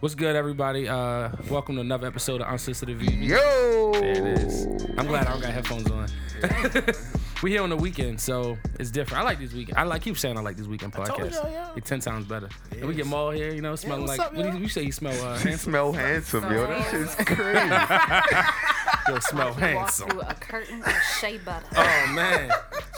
What's good, everybody? Uh, welcome to another episode of Unsolicited Views. Yo. There it is. I'm glad I don't got headphones on. we here on the weekend, so it's different. I like these weekend. I like keep saying I like these weekend told podcasts. y'all, yeah. It's ten times better. And we get Maul here, you know, smelling what's like. up, what do y'all? you, you say? You smell uh, handsome. smell handsome, yo. That shit's crazy. Yo, smell Walk handsome. through a curtain of shea butter. Oh man,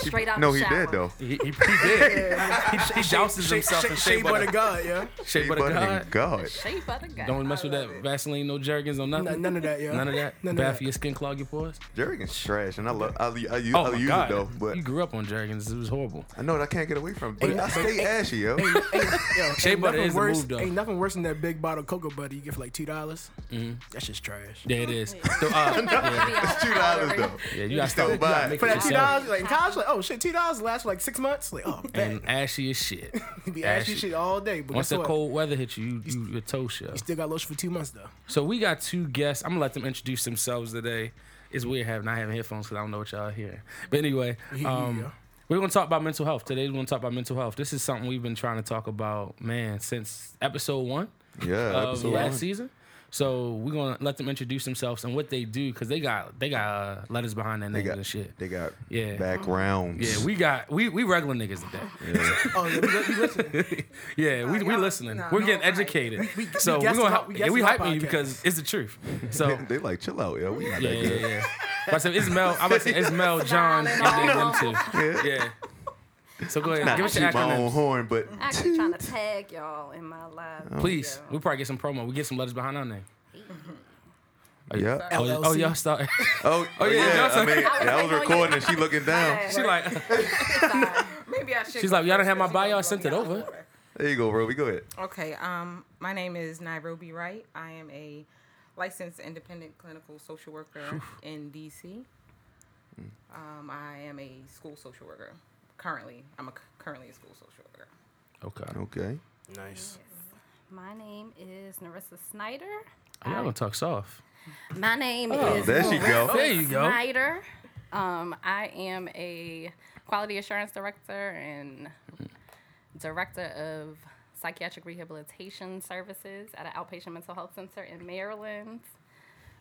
Straight out no, the he shower. did though. he, he, he did. He, he jouses himself in shea Shea butter butter. God, yeah. Shea He butter butter God. God. Shea butter guy. Don't mess with that Vaseline, no Jergens, no nothing. None, none of that, yeah. None of that. None Bad for your skin, clog your pores. Jergens trash, and I love. I, I, use, Oh I use god, it though, but you grew up on Jergens. It was horrible. I know that I can't get away from. it. But Ain't I nothing- stay ashy, yo. Ain't, yo, Shea butter nothing is the worse, move, though. Ain't nothing worse than that big bottle of cocoa butter you get for like two dollars. That's just trash. Yeah, it is. So, uh, Two dollars though. yeah, you gotta start Don't you gotta buy make it. For that two dollars. like in college, like oh shit, two dollars lasts for like six months. Like oh, And man, ashy as shit. you be ashy. ashy shit all day. But Once guess the what? cold weather hits you, you, you your toast yo. You still got lotion for two months though. So we got two guests. I'm gonna let them introduce themselves today. It's weird having not having headphones because I don't know what y'all hearing. But anyway, um, Yeah. we're gonna talk about mental health today. We're gonna talk about mental health. This is something we've been trying to talk about, man, since episode one Yeah, of episode last one. season. So we're gonna let them introduce themselves and what they do because they got they got uh, letters behind their They names got and shit. They got Yeah. backgrounds. Yeah, we got we we regular niggas today. Oh, yeah, we, we listen. Yeah, we, we listening. no, We're no, getting right. educated. we so we're gonna how- help. we yeah, we guessing hyping you because it's the truth. So They, they like chill out, Yeah, We not yeah, that yeah, good. yeah. But I said it's Mel. I'm about to say it's Mel, John, and then them two. Yeah. Yeah. So go ahead, Not give us your toot my own horn, but Actually trying to tag y'all in my live. please. We'll probably get some promo. We get some letters behind our name. Oh, yeah. yeah. Oh, LLC. oh y'all start. Oh, oh yeah, yeah. I mean, I was I was oh, recording and she looking down. she like, Sorry. Maybe I should. she's go like, y'all don't first, have my but you bio. I gonna sent it down over. order. There you go, bro. We go ahead. Okay. Um, my name is Nairobi Wright. I am a licensed independent clinical social worker in DC. Um, I am a school social worker. Currently, I'm a currently a school social worker. Okay. Okay. Nice. My name is Narissa Snyder. Oh, y'all gonna talk soft. My name Oh, is there she go. There you go. Snyder. Um, I am a quality assurance director and director of psychiatric rehabilitation services at an outpatient mental health center in Maryland.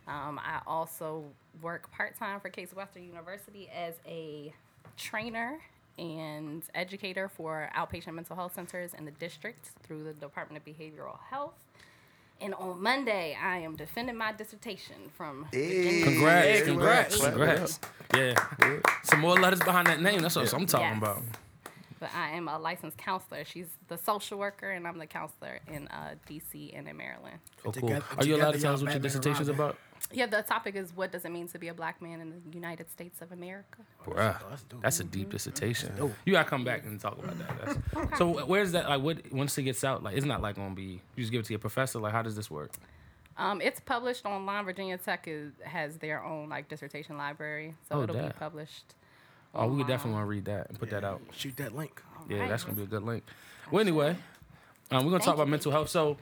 Um, I also work part time for Case Western University as a trainer and educator for outpatient mental health centers in the district through the Department of Behavioral Health. And on Monday, I am defending my dissertation from Hey. Congrats, Hey, congrats, congrats. congrats. Yeah. Some more letters behind that name. That's what I'm talking Yes. about. But I am a licensed counselor. She's the social worker, and I'm the counselor in uh, DC and in Maryland. Oh, cool. Are you allowed to together tell us what your Batman and dissertation's about? Yeah, the topic is what does it mean to be a black man in the United States of America? Bruh, that's dope. that's a deep dissertation. You gotta come back and talk about that. That's, so where's that? Like, what once it gets out, like, it's not like gonna be. You just give it to your professor. Like, how does this work? Um, it's published online. Virginia Tech is, has their own like dissertation library, so Oh, it'll damn. be published. Oh, we would definitely want to read that and put that out. Shoot that link. Yeah, Alright. that's gonna be a good link. Well, anyway, um, we're gonna talk about you. mental health. So.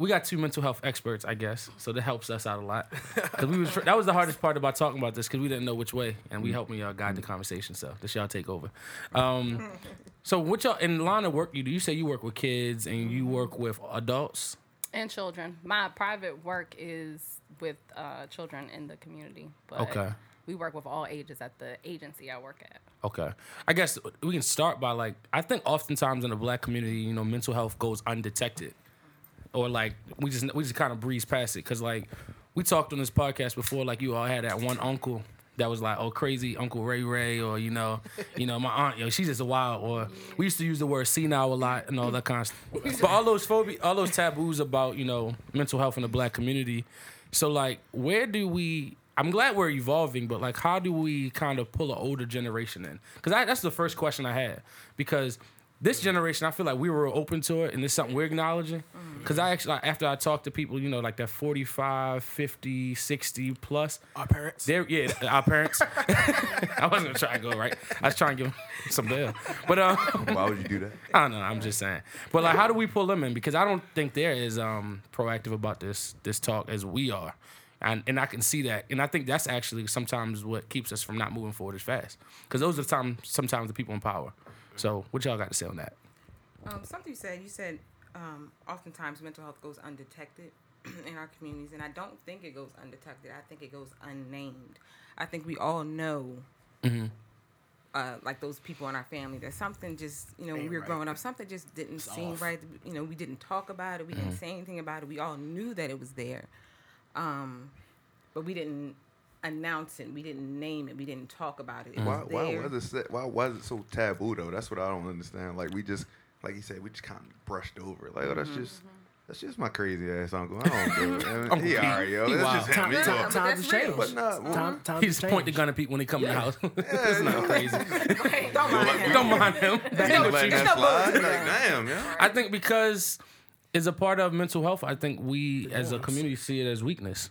We got two mental health experts, I guess, so that helps us out a lot. Cause we was that was the hardest part about talking about this because we didn't know which way, and we helping y'all guide the conversation. So this y'all take over. Um, so what y'all in the line of work you do? You say you work with kids and you work with adults. And children. My private work is with uh, children in the community. But Okay. We work with all ages at the agency I work at. Okay. I guess we can start by like I think oftentimes in the black community, you know, mental health goes undetected. Or like we just we just kind of breeze past it cuz like we talked on this podcast before like you all had that one uncle that was like, "Oh, crazy Uncle Ray Ray," or you know, you know, my aunt, yo, she's just a wild. Or we used to use the word senile a lot and all that kind of stuff. But all those phobia, all those taboos about you know mental health in the black community. So like, where do we? I'm glad we're evolving, but like, how do we kind of pull an older generation in? Because that's the first question I had. Because this generation, I feel like we were open to it, and it's something we're acknowledging. Because I actually, after I talk to people, you know, like that 45, 50, 60 plus, Our parents. they're yeah, our parents. I wasn't gonna try to go right. I was trying to give them some bail, but um, Why would you do that? I don't know. I'm just saying. But like, how do we pull them in? Because I don't think they're as um proactive about this this talk as we are, and and I can see that, and I think that's actually sometimes what keeps us from not moving forward as fast. Because those are the time sometimes the people in power. So what y'all got to say on that? Um, something you said. You said um, oftentimes mental health goes undetected in our communities, and I don't think it goes undetected. I think it goes unnamed. I think we all know, Mm-hmm. uh, like those people in our family, that something just, you know, when we were right. growing up, something just didn't seem off. right. You know, we didn't talk about it. We Mm-hmm. didn't say anything about it. We all knew that it was there, um, but we didn't announce it. We didn't name it. We didn't talk about it. It Why, was why there. was it why was it so taboo though? That's what I don't understand. Like we just like you said, we just kind of brushed over it. Like oh, that's Mm-hmm. just that's just my crazy ass uncle. I don't do it. I mean, he alright, yo. He That's wild. just him. Time, He Yeah, time, wild. but times that's have changed. But nah, well, Time, times He just point the gun at people when they come in the house. it's not crazy. Right, don't mind him. Don't mind him. Ain't letting that It's no slide. bullshit. Like damn, yeah. I think because it's a part of mental health. I think we as a community see it as weakness,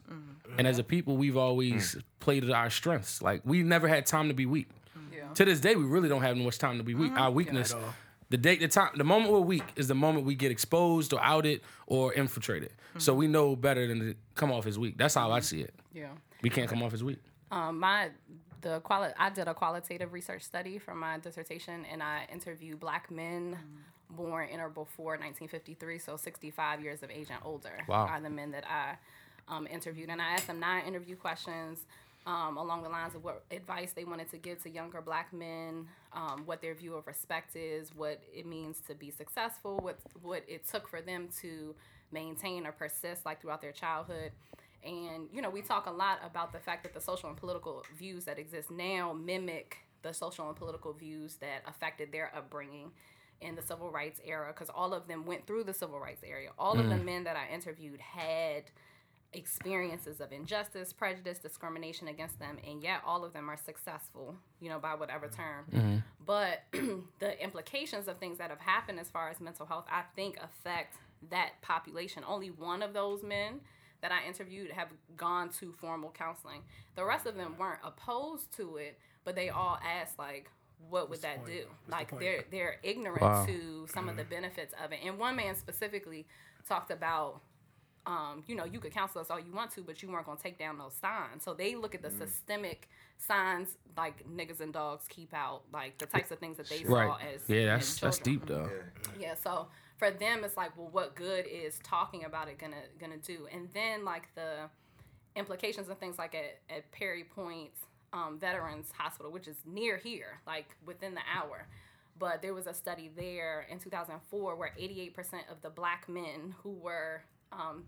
and as a people, we've always mm. played to our strengths. Like we never had time to be weak. Yeah. To this day, we really don't have much time to be weak. Mm-hmm. Our weakness, all. the day, the time, the moment we're weak is the moment we get exposed or outed or infiltrated. Mm-hmm. So we know better than to come off as weak. That's how I mm-hmm. see it. Yeah. We can't come off as weak. Um, my the quali- I did a qualitative research study for my dissertation, and I interviewed black men mm. born in or before 1953, so 65 years of age and older Wow. are the men that I um, interviewed, and I asked them nine interview questions. Um, along the lines of what advice they wanted to give to younger black men, um, what their view of respect is, what it means to be successful, what what it took for them to maintain or persist like throughout their childhood. And you know, we talk a lot about the fact that the social and political views that exist now mimic the social and political views that affected their upbringing in the civil rights era because all of them went through the civil rights era. All of the men that I interviewed had experiences of injustice, prejudice, discrimination against them, and yet all of them are successful, you know, by whatever term. Mm-hmm. But the implications of things that have happened as far as mental health, I think, affect that population. Only one of those men that I interviewed have gone to formal counseling. The rest of them weren't opposed to it, but they all asked like, what would that do? Like point? they're they're ignorant Wow. to some of the benefits of it. And one man specifically talked about um, you know, you could counsel us all you want to, but you weren't gonna take down those signs. So they look at the systemic signs like niggas and dogs keep out, like the types of things that they saw as Yeah, in that's that's deep though. Yeah, so for them it's like, well, what good is talking about it gonna gonna do? And then like the implications and things like at, at Perry Point um, Veterans Hospital, which is near here, like within the hour. But there was a study there in 2004 where 88% of the black men who were um,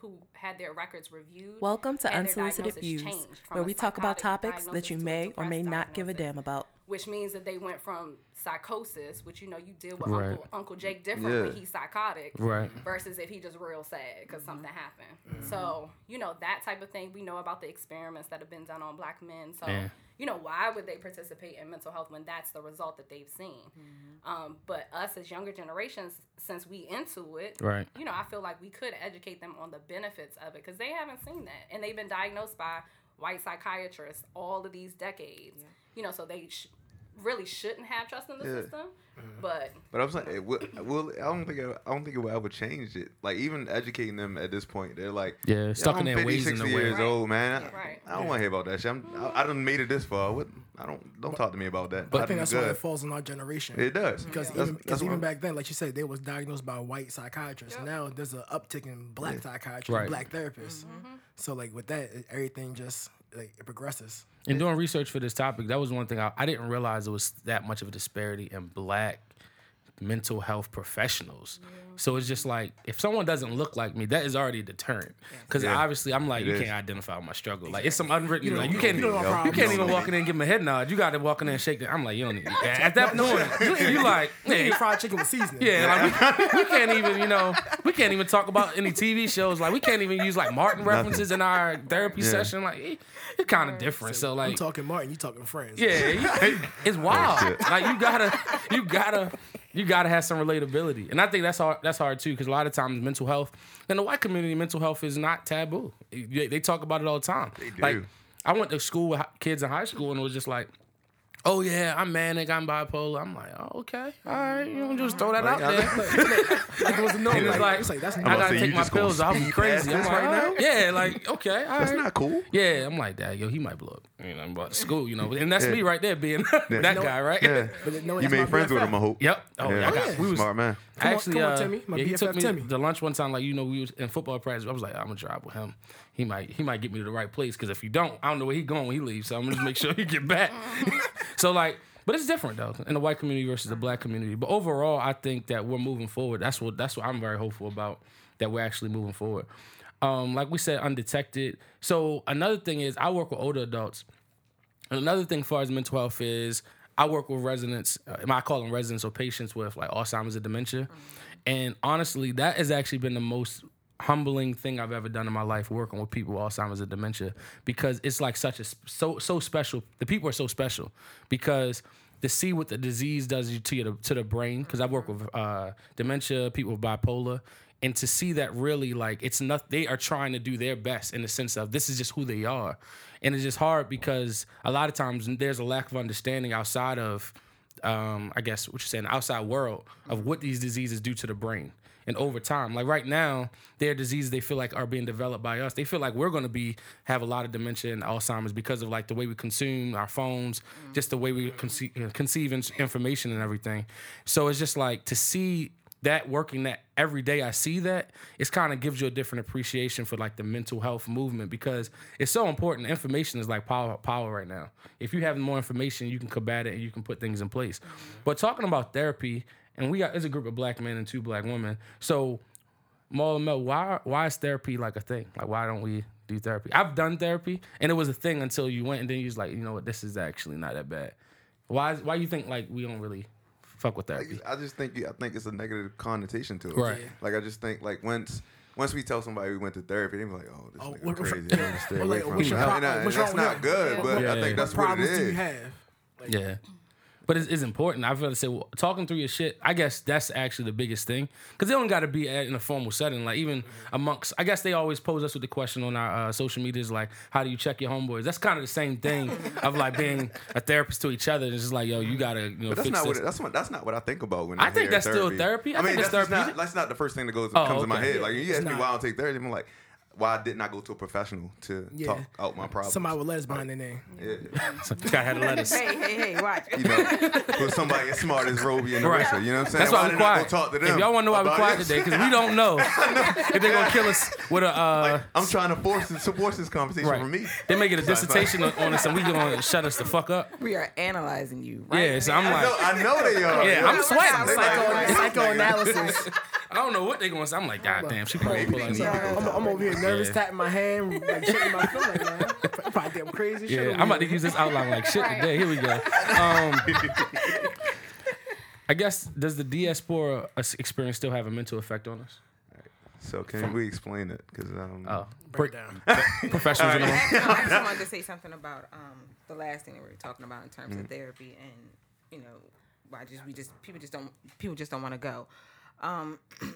who had their records reviewed. Welcome to Unsolicited Views, where we talk about topics that you may or may not give a damn about. which means that they went from psychosis, which you know you deal with Right. Uncle Uncle Jake different when Yeah. he's psychotic, Right. Versus if he just real sad because mm-hmm. something happened. Mm-hmm. So you know that type of thing. We know about the experiments that have been done on black men. So Yeah. You know why would they participate in mental health when that's the result that they've seen? Um, but us as younger generations, since we into it, Right. you know, I feel like we could educate them on the benefits of it because they haven't seen that, and they've been diagnosed by white psychiatrists all of these decades. You know, so they sh- really shouldn't have trust in the Yeah. system. Mm-hmm. But But I'm saying, it will, will, I don't think it, I don't think it will ever change it. Like even educating them at this point, they're like, Yeah, stuck in I'm their 50, ways and 60 their years ways. Right. old, man. I- Right. I don't want to hear about that shit. I'm, I, I done made it this far. What? I don't don't talk to me about that. But- I I think done that's good. why it falls on our generation. It does Because That's- even, that's cause even what- back then, like you said, they was diagnosed by white psychiatrists. Yep. Now there's an uptick in black psychiatrists, Right. and black therapists. Mm-hmm. So like with that, it- everything just like it progresses. In doing research for this topic, that was one thing I, I didn't realize it was that much of a disparity in black mental health professionals. So it's just like if someone doesn't look like me, that is already a deterrent. Because Yeah. obviously I'm like, It you is. can't identify with my struggle. Like it's some unwritten. You like you can't, you don't you, can't even walk in there and give them a head nod. You got to walk in there and shake that. I'm like, you don't need. To at that point, you, you like, You hey, fried chicken with seasoning. yeah, like we, we can't even, you know, we can't even talk about any TV shows. Like we can't even use like Martin references in our therapy Yeah. session. Like it, it's kind of different. So I'm like, talking Martin, you talking friends. yeah, you- it's oh, wild. shit. Like you gotta, you gotta, you gotta have some relatability, and I think that's hard. That's hard too, because a lot of times mental health in the white community, mental health is not taboo. They, they talk about it all the time. They do. Like I went to school with kids in high school, and it was just like. Oh yeah, I'm manic, I'm bipolar. I'm like, oh, okay, all right, you know, just throw that out Like, I- there. Like it was a no. It's Like, like, it's like that's I gotta take my pills. I'll be crazy. I'm this like, right now? Yeah, like okay, all That's right. not cool. Yeah, I'm like that. Yo, he might blow up. You know, I'm about to school. You know, and that's Yeah. me right there being that guy, right? Yeah. But no, You made friends with him, I hope. Yep. Oh, yeah. I got, we was smart man. Come on- actually, come on, uh, Timmy. My yeah, he took me Timmy. to lunch one time. Like you know, we was in football practice. I was like, I'm gonna drive with him. He might, he might get me to the right place. Because if he don't, I don't know where he going when he leaves. So I'm gonna just make sure he get back. so like, but it's different though in the white community versus the black community. But overall, I think that we're moving forward. That's what that's what I'm very hopeful about. That we're actually moving forward. Um, like we said, undetected. So another thing is, I work with older adults. And another thing, as far as mental health is, I work with residents. Uh, I call them residents or patients with like Alzheimer's or dementia. And honestly, that has actually been the most humbling thing I've ever done in my life, working with people with Alzheimer's and dementia, because it's like such a so so special. The people are so special because to see what the disease does to your to the brain. Because I work with uh, dementia, people with bipolar, and to see that really like it's not they are trying to do their best in the sense of this is just who they are and it's just hard because a lot of times there's a lack of understanding outside of um, i guess what you're saying outside world of what these diseases do to the brain and over time like right now there are diseases they feel like are being developed by us they feel like we're going to be have a lot of dementia and alzheimer's because of like the way we consume our phones just the way we conceive, conceive information and everything so it's just like to see that working that every day I see that, it's kind of gives you a different appreciation for like the mental health movement because it's so important. Information is like power power right now. If you have more information, you can combat it and you can put things in place. But talking about therapy, and we got there's a group of black men and two black women. So Maul and Mel, why why is therapy like a thing? Like why don't we do therapy? I've done therapy and it was a thing until you went and then you was like, you know what, this is actually not that bad. Why why you think like we don't really fuck with therapy? I just think I think it's a negative connotation to it. Right. Like I just think like once once we tell somebody we went to therapy, they be like, "Oh, this Oh, nigga what- what's crazy." wrong- I need to stay Well, away like, from what's him. pro- mean, I- what's that's not good, Yeah. but Yeah. I think that's what what it problems do you is. have? Yeah. But it's, it's important. I feel to say well, talking through your shit. I guess that's actually the biggest thing because they don't got to be at, in a formal setting. Like even amongst, I guess they always pose us with the question on our uh, social medias, like, "How do you check your homeboys?" That's kind of the same thing of like being a therapist to each other. It's just like, yo, you gotta, you know, But that's fix not this. what it, that's what that's not what I think about when I I, think hear that's still therapy. therapy. I I, mean, think it's that's not that's not the first thing that goes Oh, comes to my okay. head. Like you ask me why I don't take therapy, I'm like, why didn't I go to a professional to Yeah. talk out my problems? Somebody with letters behind their name. yeah. So guy had to let us. Hey, hey, hey, watch. you know, with somebody as smart as Roby and Right. Narissa. You know what I'm saying? That's why we're didn't I quiet. go talk to them? If y'all want to know why we're quiet this? today, because we don't know if they're gonna kill us with a. Uh, Like, I'm trying to force this, force this conversation right. from me. They make it a dissertation on on us, and we gonna shut us the fuck up. We are analyzing you. Right Yeah, so I'm I like, know, I know they are. Yeah, I'm sweating. They like, Psycho, psychoanalysis. I don't know what they're gonna say. I'm like, God damn, she probably pull us Maybe. up. I'm, I'm over here nervous, Yeah. tapping my hand, like shaking my foot, like, man, I'm probably damn crazy. Yeah, I'm about to use this outline like shit Right. today. Here we go. Um, I guess does the diaspora experience still have a mental effect on us? So can we explain it? Because um, Oh, Break down. professionals in the room. I just wanted to say something about um, the last thing that we were talking about in terms of therapy and you know why just we just people just don't people just don't want to go. Um,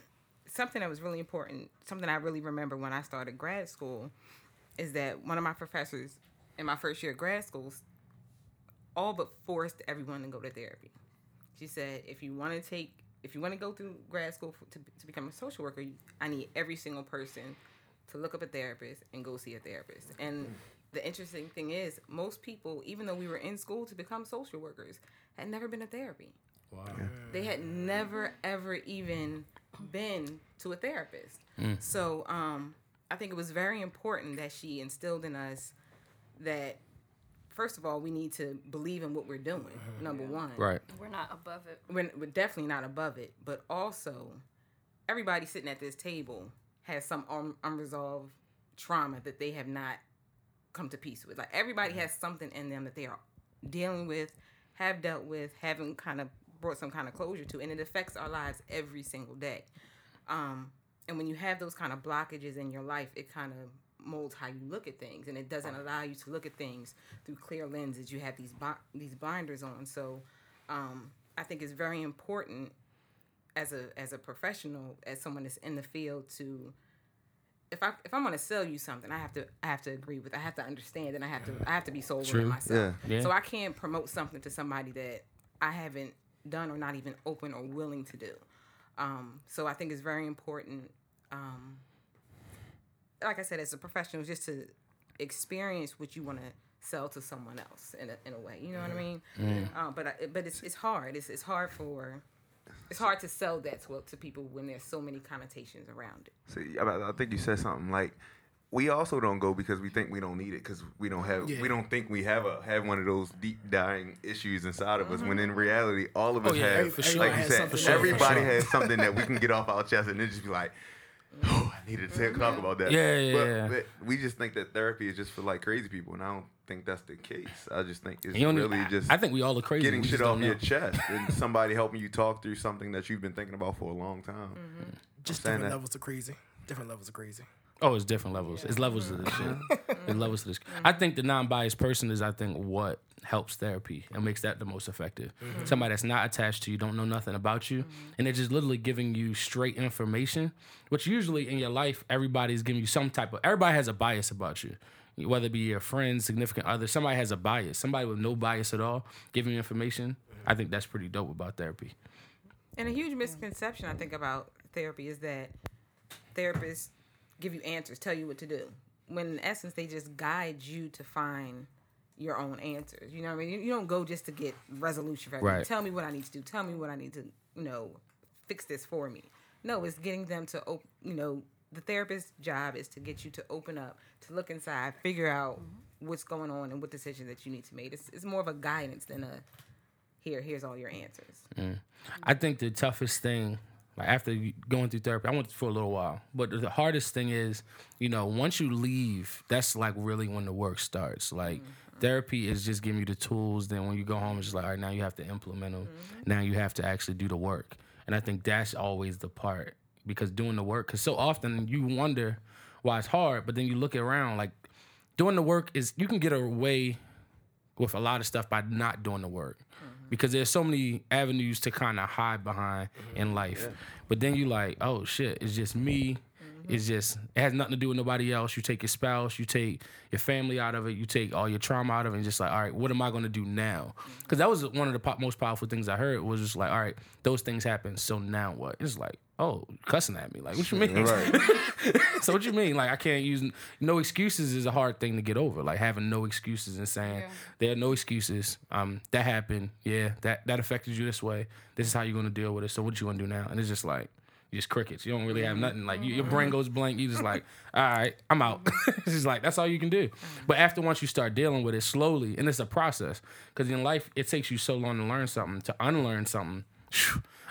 something that was really important, something I really remember when I started grad school, is that one of my professors in my first year of grad school all but forced everyone to go to therapy. She said, if you want to take, if you want to go through grad school f to, to become a social worker, you, I need every single person to look up a therapist and go see a therapist. And the interesting thing is, most people, even though we were in school to become social workers, had never been to therapy. Wow. They had never ever even been to a therapist. So um, I think it was very important that she instilled in us that first of all we need to believe in what we're doing. Number one, Right. We're not above it. we're, we're definitely not above it, but also everybody sitting at this table has some un- unresolved trauma that they have not come to peace with. Like everybody has something in them that they are dealing with, have dealt with, haven't kind of brought some kind of closure to, and it affects our lives every single day. Um, and when you have those kind of blockages in your life, it kind of molds how you look at things, and it doesn't allow you to look at things through clear lenses. You have these bi- these blinders on, so um, I think it's very important as a as a professional, as someone that's in the field, to if I if I'm gonna sell you something, I have to I have to agree with. I have to understand, and I have to I have to be sold on True. it myself. Yeah. Yeah. So I can't promote something to somebody that I haven't done or not even open or willing to do. Um, so I think it's very important. Um, like I said, as a professional, just to experience what you want to sell to someone else in a, in a way. You know what I mean? Um, but I, but it's it's hard. It's it's hard for it's hard to sell that to to people when there's so many connotations around it. See, I, I think you said something like we also don't go because we think we don't need it because we don't have Yeah. we don't think we have a have one of those deep dying issues inside of us when in mm-hmm. reality all of oh, us Oh, yeah, have for like you said. Sure, everybody sure. has something that we can get off our chest and then just be like oh I needed to talk mm-hmm. about that Yeah, yeah, but, yeah. but we just think that therapy is just for like crazy people and I don't think that's the case I just think it's really just I think we all are crazy. getting shit off your chest and somebody helping you talk through something that you've been thinking about for a long time mm-hmm. Just different that. levels of crazy. Different levels of crazy. Oh, it's different levels. It's levels to this shit. It's uh-huh. levels to this. Mm-hmm. I think the non-biased person is, I think, what helps therapy and makes that the most effective. Mm-hmm. Somebody that's not attached to you, don't know nothing about you, mm-hmm. and they're just literally giving you straight information. Which usually in your life, everybody's giving you some type of. Everybody has a bias about you. Whether it be your friend, significant other, somebody has a bias. Somebody with no bias at all giving you information. I think that's pretty dope about therapy. And a huge misconception I think about therapy is that therapists give you answers, tell you what to do. When in essence they just guide you to find your own answers. You know what I mean? You, you don't go just to get resolution for everything. Right. Tell me what I need to do. Tell me what I need to, you know, fix this for me. No, it's getting them to open, you know, the therapist's job is to get you to open up, to look inside, figure out what's going on and what decisions that you need to make. It's, it's more of a guidance than a here, here's all your answers. Mm. I think the toughest thing, like after going through therapy, I went for a little while, but the hardest thing is, you know, once you leave, that's like really when the work starts. Like mm-hmm. therapy is just giving you the tools. Then when you go home, it's just like, all right, now you have to implement them. Mm-hmm. Now you have to actually do the work. And I think that's always the part because doing the work, because so often you wonder why it's hard, but then you look around, like doing the work is you can get away with a lot of stuff by not doing the work because there's so many avenues to kind of hide behind in mm-hmm. life. But then you like oh shit it's just me it's just it has nothing to do with nobody else you take your spouse you take your family out of it you take all your trauma out of it and just like all right what am i going to do now because that was one of the po- most powerful things i heard was just like all right those things happen so now what it's like oh cussing at me like what you mean Right. so what you mean? Like I can't use no excuses is a hard thing to get over. Like having no excuses and saying Yeah. there are no excuses. Um, that happened. Yeah, that that affected you this way. This is how you're gonna deal with it. So what you gonna do now? And it's just like just crickets. You don't really have mm-hmm. nothing. Like you, your brain mm-hmm. goes blank. You just like, all right, I'm out. it's just like that's all you can do. But after once you start dealing with it slowly, and it's a process. Because in life, it takes you so long to learn something. To unlearn something,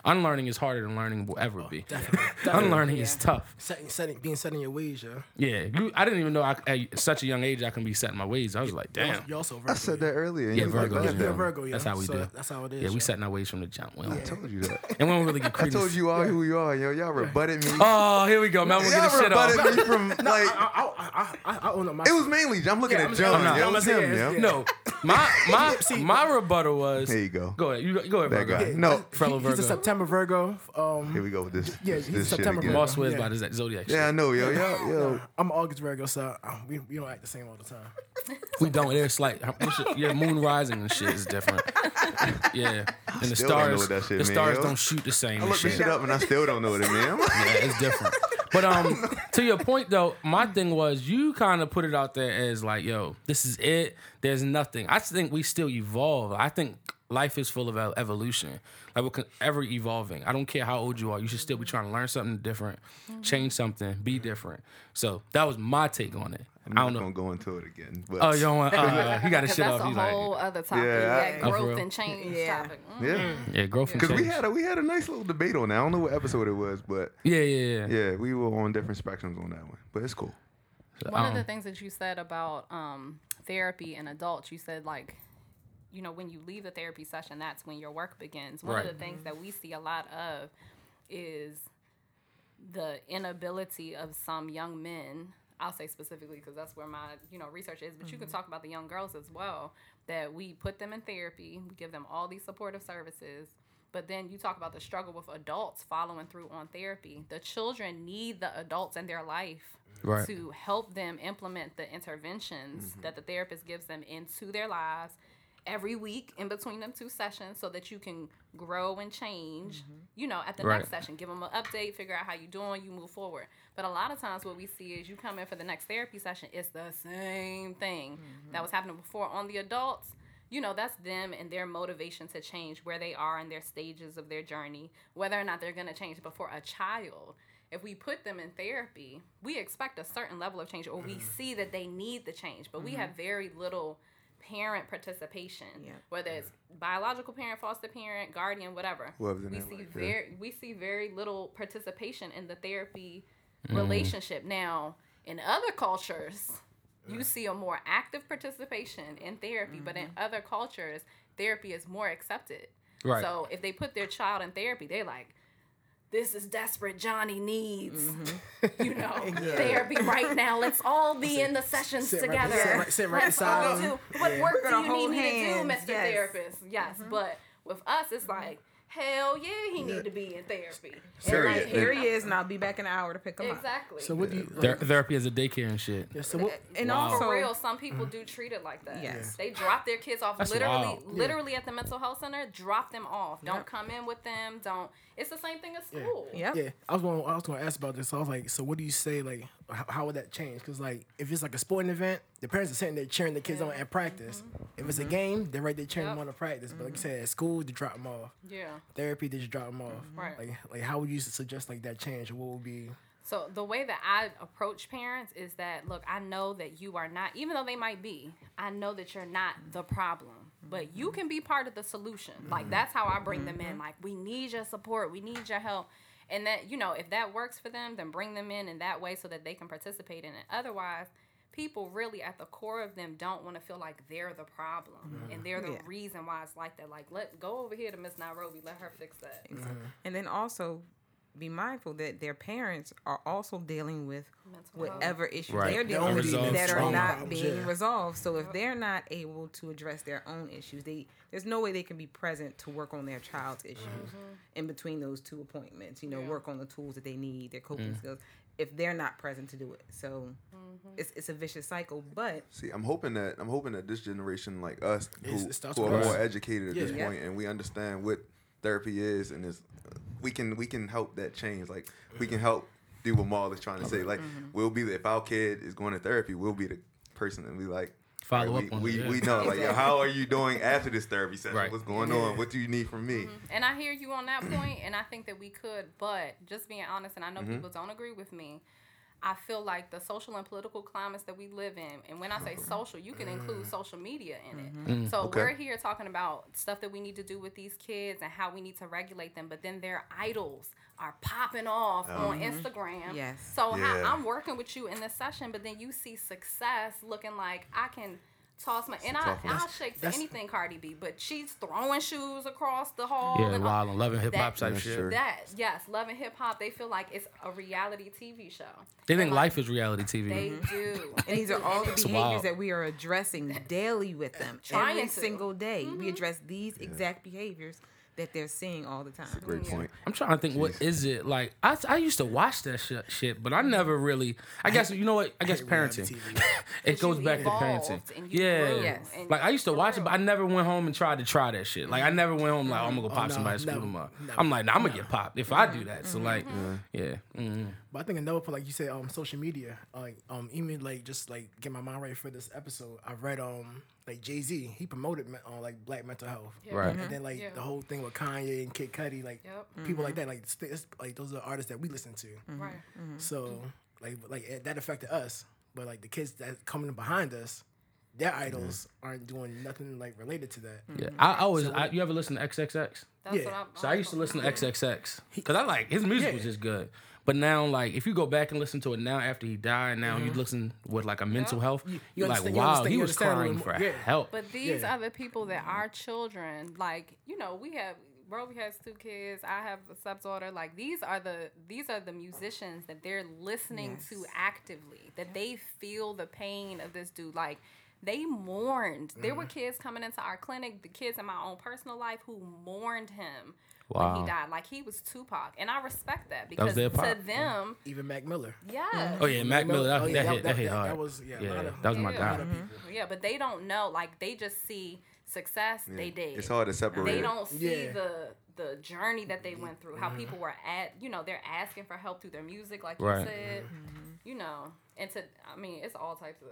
unlearning is harder than learning will ever oh, be. Unlearning is tough. Setting, setting, being set in your ways, yo. Yeah, you, I didn't even know I, at such a young age I can be setting my ways. I was like, damn. You also Virgo. I said that earlier. Yeah, you was like, Virgos, "That's yeah. You're. Virgo, yo. That's how we so do. That's how it is. Yeah, we yo. setting our ways from the jump. We I told you that. and we don't really get I told you all who you are, yo. Y'all rebutted me. Oh, here we go, man. We're Y'all gonna get shit off. rebutted me from like. I, I, I, I own up my. It was mainly. I'm looking Yeah, at I'm- John. I'm It was him, saying, yo. No, my my my rebuttal was. There you go. Go ahead. You go, go ahead, That Virgo. guy. No. Fellow He- he's a Virgo. September Virgo. Um, Here we go with this. Yeah, this, he's this September again. Moss swears Yeah. by his zodiac. Yeah, I know, yo, yo, yo. I'm August Virgo, so uh, we, we don't act the same all the time. We don't. It's like your moon rising and shit is different. Yeah, and the Still don't know stars what that shit the mean, stars yo. don't shoot the same. I and looked this shit. shit up and I still don't know what it means. Yeah, it's different. But um, to your point though, my thing was you kind of put it out there as like, yo, this is it. There's nothing. I think we still evolve. I think life is full of evolution. Like we're ever evolving. I don't care how old you are. You should still be trying to learn something different, change something, be different. So that was my take on it. I I'm don't not know. gonna go into it again. But Oh, you don't want? Uh, he got to Because shit that's off. a He's like, whole other topic. Yeah, Yeah, I- growth and change Yeah. topic. Mm. yeah, yeah, growth and because we had a we had a nice little debate on that. I don't know what episode it was, but yeah, yeah, yeah. yeah, we were on different spectrums on that one. But it's cool. One of Um, the things that you said about um, therapy and adults, you said like, you know, when you leave the therapy session, that's when your work begins. One Right. of the things that we mm-hmm. see a lot of is the inability of some young men. I'll say specifically because that's where my you know research is, but you can mm-hmm. talk about the young girls as well. That we put them in therapy, we give them all these supportive services, but then you talk about the struggle with adults following through on therapy. The children need the adults in their life Right. to help them implement the interventions mm-hmm. that the therapist gives them into their lives every week in between them two sessions so that you can grow and change mm-hmm. you know at the Right. next session. Give them an update figure out how you're doing you move forward. But a lot of times what we see is you come in for the next therapy session it's the same thing mm-hmm. that was happening before on the adults. You know that's them and their motivation to change where they are in their stages of their journey whether or not they're going to change. But for a child if we put them in therapy we expect a certain level of change or we mm-hmm. see that they need the change. But we have very little parent participation Yeah. whether it's biological parent foster parent guardian whatever. Whoever's in we that see life, yeah. very we see very little participation in the therapy mm. relationship. Now in other cultures you see a more active participation in therapy but in mm-hmm. other cultures therapy is more accepted. Right. so if they put their child in therapy they're like this is desperate johnny needs. Mm-hmm. You know therapy right now. Let's all be in the sessions sit right- together. sit right- sit right let's all beside do what Yeah. work do you need hold me to do mr yes. therapist? Yes but with us it's like hell yeah he need to be in therapy And, Period. like, Here he is, and I'll be back in an hour to pick him up. exactly So what do you? Ther- therapy as a daycare and shit. yeah, so what? Uh, and Wow. also, for real, some people mm-hmm. do treat it like that. Yes. They drop their kids off That's literally wild. literally at the mental health center, drop them off. Don't Yep. come in with them. Don't it's the same thing as school. Yep. Yeah, I was going. I was going to ask about this. So I was like, so what do you say? Like, how, how would that change? Because like, if it's like a sporting event, the parents are sitting there cheering the kids on at practice. If it's a mm-hmm. game, they're right there cheering them on to practice. But like you mm-hmm. said, at school, they drop them off. Yeah. Therapy, they just drop them off. Mm-hmm. Right. Like, like how would you suggest like that change? What would be? So the way that I approach parents is that look, I know that you are not even though they might be, I know that you're not the problem. But you can be part of the solution. Like that's how I bring them in. Like we need your support, we need your help. And that, you know, if that works for them, then bring them in in that way so that they can participate in it. Otherwise, people really at the core of them don't want to feel like they're the problem mm-hmm. and they're the Yeah. reason why it's like that. Like let go over here to Miss Nairobi, let her fix that. Mm-hmm. and then also be mindful that their parents are also dealing with Mental health. whatever issues Right. they're They're dealing with that are not problems, being yeah. resolved. So if they're not able to address their own issues, they there's no way they can be present to work on their child's mm-hmm. issues in between those two appointments. You know, Yeah. work on the tools that they need, their coping skills. If they're not present to do it, so mm-hmm. it's it's a vicious cycle. But See, I'm hoping that I'm hoping that this generation, like us, who, who are more educated at this Yeah. point, and we understand what therapy is, and is we can we can help that change. Like we can help do what Maul is trying to say. Like mm-hmm. we'll be the, if our kid is going to therapy, we'll be the person and be like. Follow "Alright, up we, on we, it, yeah." we know like yo, how are you doing after this therapy session? Right. What's going on? What do you need from me? Mm-hmm. And I hear you on that point, and I think that we could, but just being honest, and I know mm-hmm. people don't agree with me. I feel like the social and political climates that we live in, and when I say mm-hmm. social, you can include mm. social media in it. Mm-hmm. Mm, so Okay. we're here talking about stuff that we need to do with these kids and how we need to regulate them, but then their idols are popping off on mm-hmm. Instagram. Yes. So Yeah. how, I'm working with you in this session, but then you see success looking like I can toss my and I. I'll shake to anything Cardi B, but she's throwing shoes across the hall. Yeah, and all- wild and loving hip hop that- type That's shit. that yes, love and hip hop. They feel like it's a reality TV show. They think like, life is reality TV. They mm-hmm. do. And these are all the It's behaviors wild. that we are addressing daily with them. Trying Every to. single day. We mm-hmm. address these exact behaviors that they're seeing all the time. Great Yeah. point. I'm trying to think, what is it like? I, I used to watch that shit, shit, but I never really. I guess you know what? I guess hate reality parenting. it goes back to parenting. Yeah, Yes. like I used to watch it, but I never went home and tried to try that shit. Like I never went home like, oh, I'm gonna go pop no, somebody, screw them up. never, I'm like, nah, I'm gonna get popped if I do that. So like, Mm-hmm. yeah, mm But I think another part, like you said, um, social media, like um, even like just like get my mind right for this episode. I read um like Jay Z, he promoted me- uh, like black mental health, Yeah. Right. and then like mm-hmm. Yeah. the whole thing with Kanye and Kid Cudi, like Yep. people like mm-hmm. that, like it's, it's, like those are artists that we listen to. Mm-hmm. Right. So like like it- that affected us, but like the kids that coming behind us, their idols aren't doing nothing like related to that. Mm-hmm. yeah. I, I always, I, you ever listen to XXX? That's Yeah. what I'm. So I used to listen to XXX because I like his music was just good. But now, like, if you go back and listen to it now after he died, now you mm-hmm. listen with like a mental health, you you're like, understand- you wow, he was understand crying for yeah. help. But these Yeah. are the people that our children, like you know, we have. Roby has two kids. I have a stepdaughter. Like these are the these are the musicians that they're listening to actively. That they feel the pain of this dude. Like they mourned. There were mm-hmm. kids coming into our clinic. The kids in my own personal life who mourned him when he died. Like he was Tupac, and I respect that was because their to pop. them, mm-hmm. Even Mac Miller. yeah, Oh yeah, Mac Miller. That, Oh, yeah, that, hit. That, hit hard. That was yeah. a yeah, lot of- that was my Yeah. guy. Mhm. yeah, but they don't know. Like they just see success. They did. It's hard to separate. they don't see Yeah. the the journey that they went through how mm-hmm. people were at you know they're asking for help through their music like you Right. said you know and to i mean it's all types of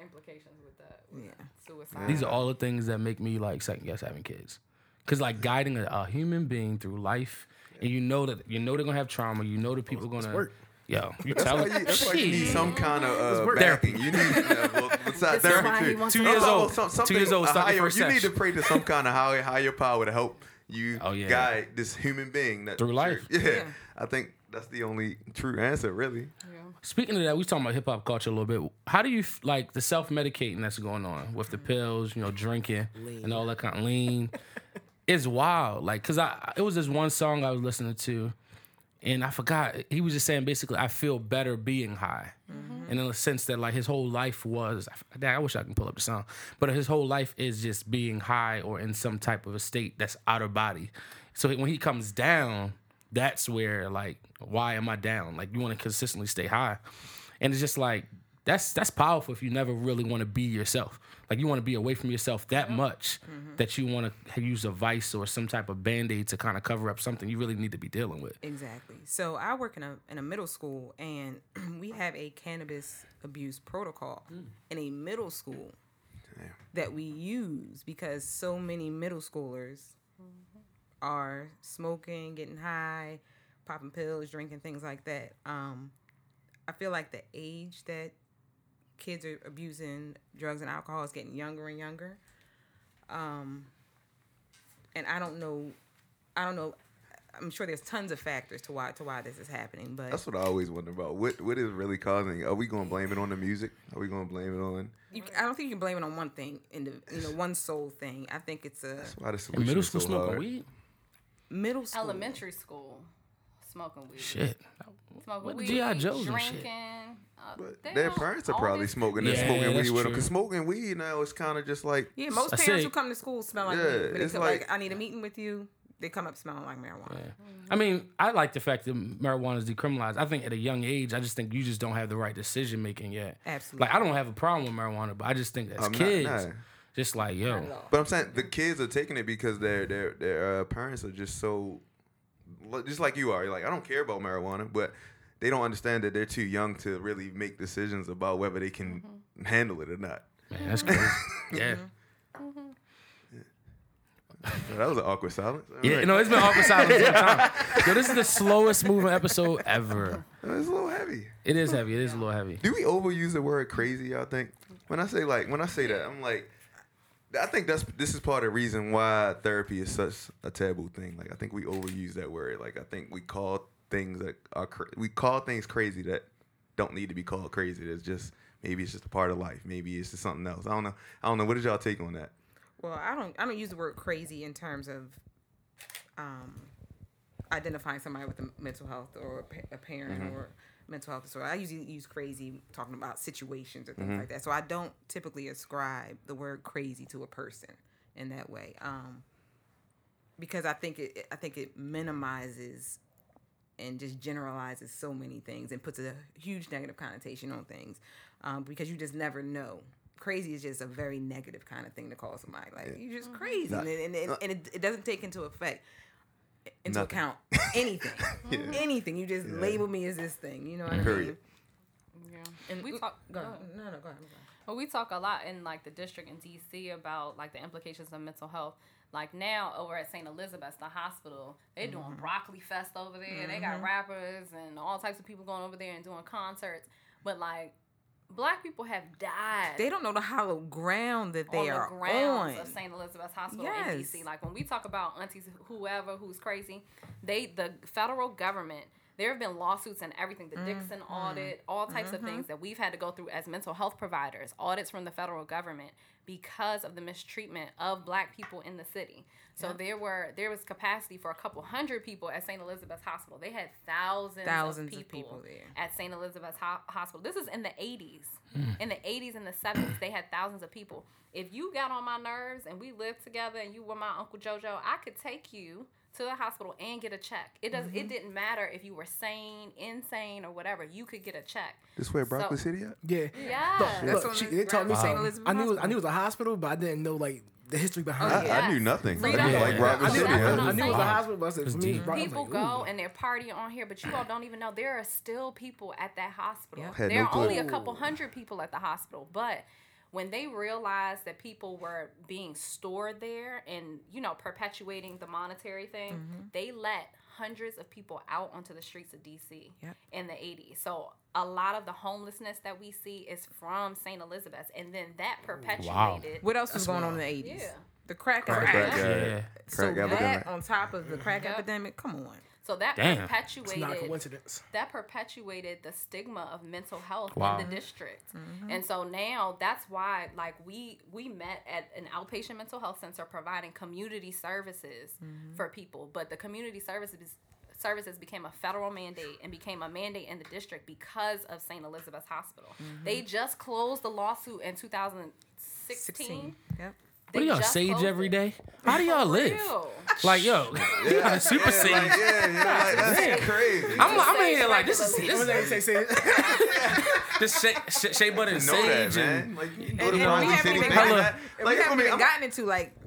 implications with that with Yeah. suicide These are all the things that make me like second guess having kids. Cause like guiding a, a human being through life, and you know that you know they're gonna have trauma. You know that people gonna. work. Yo, you That's tell why, you, that's why you need some kind of uh, work. backing. You need uh, well, besides therapy too. Two years old. some- Two years old. a Start your higher- first You need to pray to some kind of higher, higher power to help you Oh, yeah. guide this human being that Through life. Yeah, Yeah. I think that's the only true answer, really. Speaking of that, we was talking about hip hop culture a little bit. How do you like the self medicating that's going on with the pills, you know, drinking and all that kind of lean? it's wild. Like, cause I it was this one song I was listening to, and I forgot. He was just saying basically, I feel better being high, mm-hmm. and in the sense that like his whole life was. I wish I can pull up the song, but his whole life is just being high or in some type of a state that's out of body. So when he comes down, that's where like, why am I down? Like you want to consistently stay high, and it's just like that's that's powerful if you never really want to be yourself. Like you want to be away from yourself that much mm-hmm. that you want to use a vice or some type of band aid to kind of cover up something you really need to be dealing with. Exactly. So I work in a in a middle school, and we have a cannabis abuse protocol hmm. in a middle school that we use because so many middle schoolers hmm. Are smoking, getting high, popping pills, drinking things like that. Um, I feel like the age that kids are abusing drugs and alcohol is getting younger and younger. Um, and I don't know, I don't know. I'm sure there's tons of factors to why to why this is happening, but That's what I always wonder about. What what is really causing? it? Are we going to blame it on the music? Are we going to blame it on? you, I don't think you can blame it on one thing, in the you know one sole thing. I think it's a That's why the In solution middle is school so smoking hard. weed? Middle school, elementary school smoking weed Shit. smoking What the weed G.I. Joes and shit? drinking uh, But their parents are probably smoking and Yeah, smoking that's weed with them. Cause smoking weed now is kind of just like Yeah, most I parents say- who come to school smell like Yeah, weed. But it's like, like- I need a meeting with you. They come up smelling like marijuana. I mean, I like the fact that marijuana is decriminalized. I think at a young age, I just think you just don't have the right decision making yet. Absolutely. Like I don't have a problem with marijuana, but I just think as I'm not- kids, nah. Just like yo, Not. But I'm saying the kids are taking it because their their their uh, parents are just so, just like you are. You're like I don't care about marijuana, but they don't understand that they're too young to really make decisions about whether they can handle it or not. man, that's crazy. yeah, So that was an awkward silence. All yeah. right. No, it's been awkward silence all the time. Yo, this is the slowest moving episode ever. it's a little heavy. It is heavy. It is a little heavy. Do we overuse the word crazy? I think when I say like when I say that, I'm like, I think that's this is part of the reason why therapy is such a taboo thing. Like I think we overuse that word. Like I think we call things that are cra- we call things crazy that don't need to be called crazy. That's just maybe it's just a part of life. Maybe it's just something else. I don't know. I don't know. What did y'all take on that? Well, I don't I don't use the word crazy in terms of um, identifying somebody with a mental health or a, pa- a parent or mental health disorder. I usually use crazy talking about situations or things like that. So I don't typically ascribe the word crazy to a person in that way. Um, because I think it I think it minimizes and just generalizes so many things and puts a huge negative connotation on things um, because you just never know. Crazy is just a very negative kind of thing to call somebody like you're just crazy, and, and, and, and it, it doesn't take into effect into Nothing. account anything, mm-hmm. anything. You just label me as this thing. You know what I mean? Period. yeah. And we talk Go go ahead. ahead. No, no, go ahead. Well, we talk a lot in like the district in DC about like the implications of mental health. Like now over at St. Elizabeth's, the hospital, they're doing mm-hmm. broccoli fest over there. They got mm-hmm. rappers and all types of people going over there and doing concerts. But like black people have died They don't know the hollow ground that they on are the grounds on. of St. Elizabeth's Hospital Yes. in DC. Like when we talk about aunties, whoever who's crazy, they the federal government. There have been lawsuits and everything. The Dixon Mm-hmm. audit, all types of things that we've had to go through as mental health providers, audits from the federal government because of the mistreatment of black people in the city. So there were there was capacity for a couple hundred people at St. Elizabeth's Hospital. They had thousands, Thousands of of people, people there. at St. Elizabeth's Ho- Hospital. This is in the 80s. In the 80s and the 70s, they had thousands of people. If you got on my nerves and we lived together and you were my Uncle JoJo, I could take you to the hospital and get a check. It does. It mm-hmm. didn't matter if you were sane, insane, or whatever. You could get a check. This where Broccoli So- City at? Yeah. Yeah. Look, on she, they taught me ground something. St. I knew, it was, I knew it was a hospital, but I didn't know like the history behind Oh, it. yeah. I, I knew nothing. So I knew like Broccoli I knew, City. I, knew. I knew it was a hospital, but I said, for me, deep. bro, I was People like, go and they're partying on here, but you all don't even know there are still people at that hospital. Yep. Had There no are only a couple hundred people at the hospital, but when they realized that people were being stored there and you know perpetuating the monetary thing, Mm-hmm. they let hundreds of people out onto the streets of DC Yep. in the 80s. So a lot of the homelessness that we see is from St. Elizabeth's, and then that perpetuated. Wow. What else was going on in the eighties? Yeah. The crack, Crack, epidemic. yeah. Yeah. So Crack that epidemic. on top of the crack Yep. epidemic, come on. So that Damn. It's perpetuated not a coincidence. that perpetuated the stigma of mental health Wow. in the district. Mm-hmm. And so now that's why like we we met at an outpatient mental health center providing community services mm-hmm. for people, but the community services services became a federal mandate and became a mandate in the district because of St. Elizabeth's Hospital. They mm-hmm. just closed the lawsuit in 2016. Sixteen. Yep. What do y'all sage closed every it. day? How do y'all live? Like yo, you gotta super Yeah, sage. like, yeah, yeah, like, that's crazy. I'm, I'm in here like this is regularly. this, Say, say, say, this shea, shea, shea butter and know that, sage man. and Like, you go And, to and we haven't even gotten, and Like, we haven't mean, even gotten into like spe-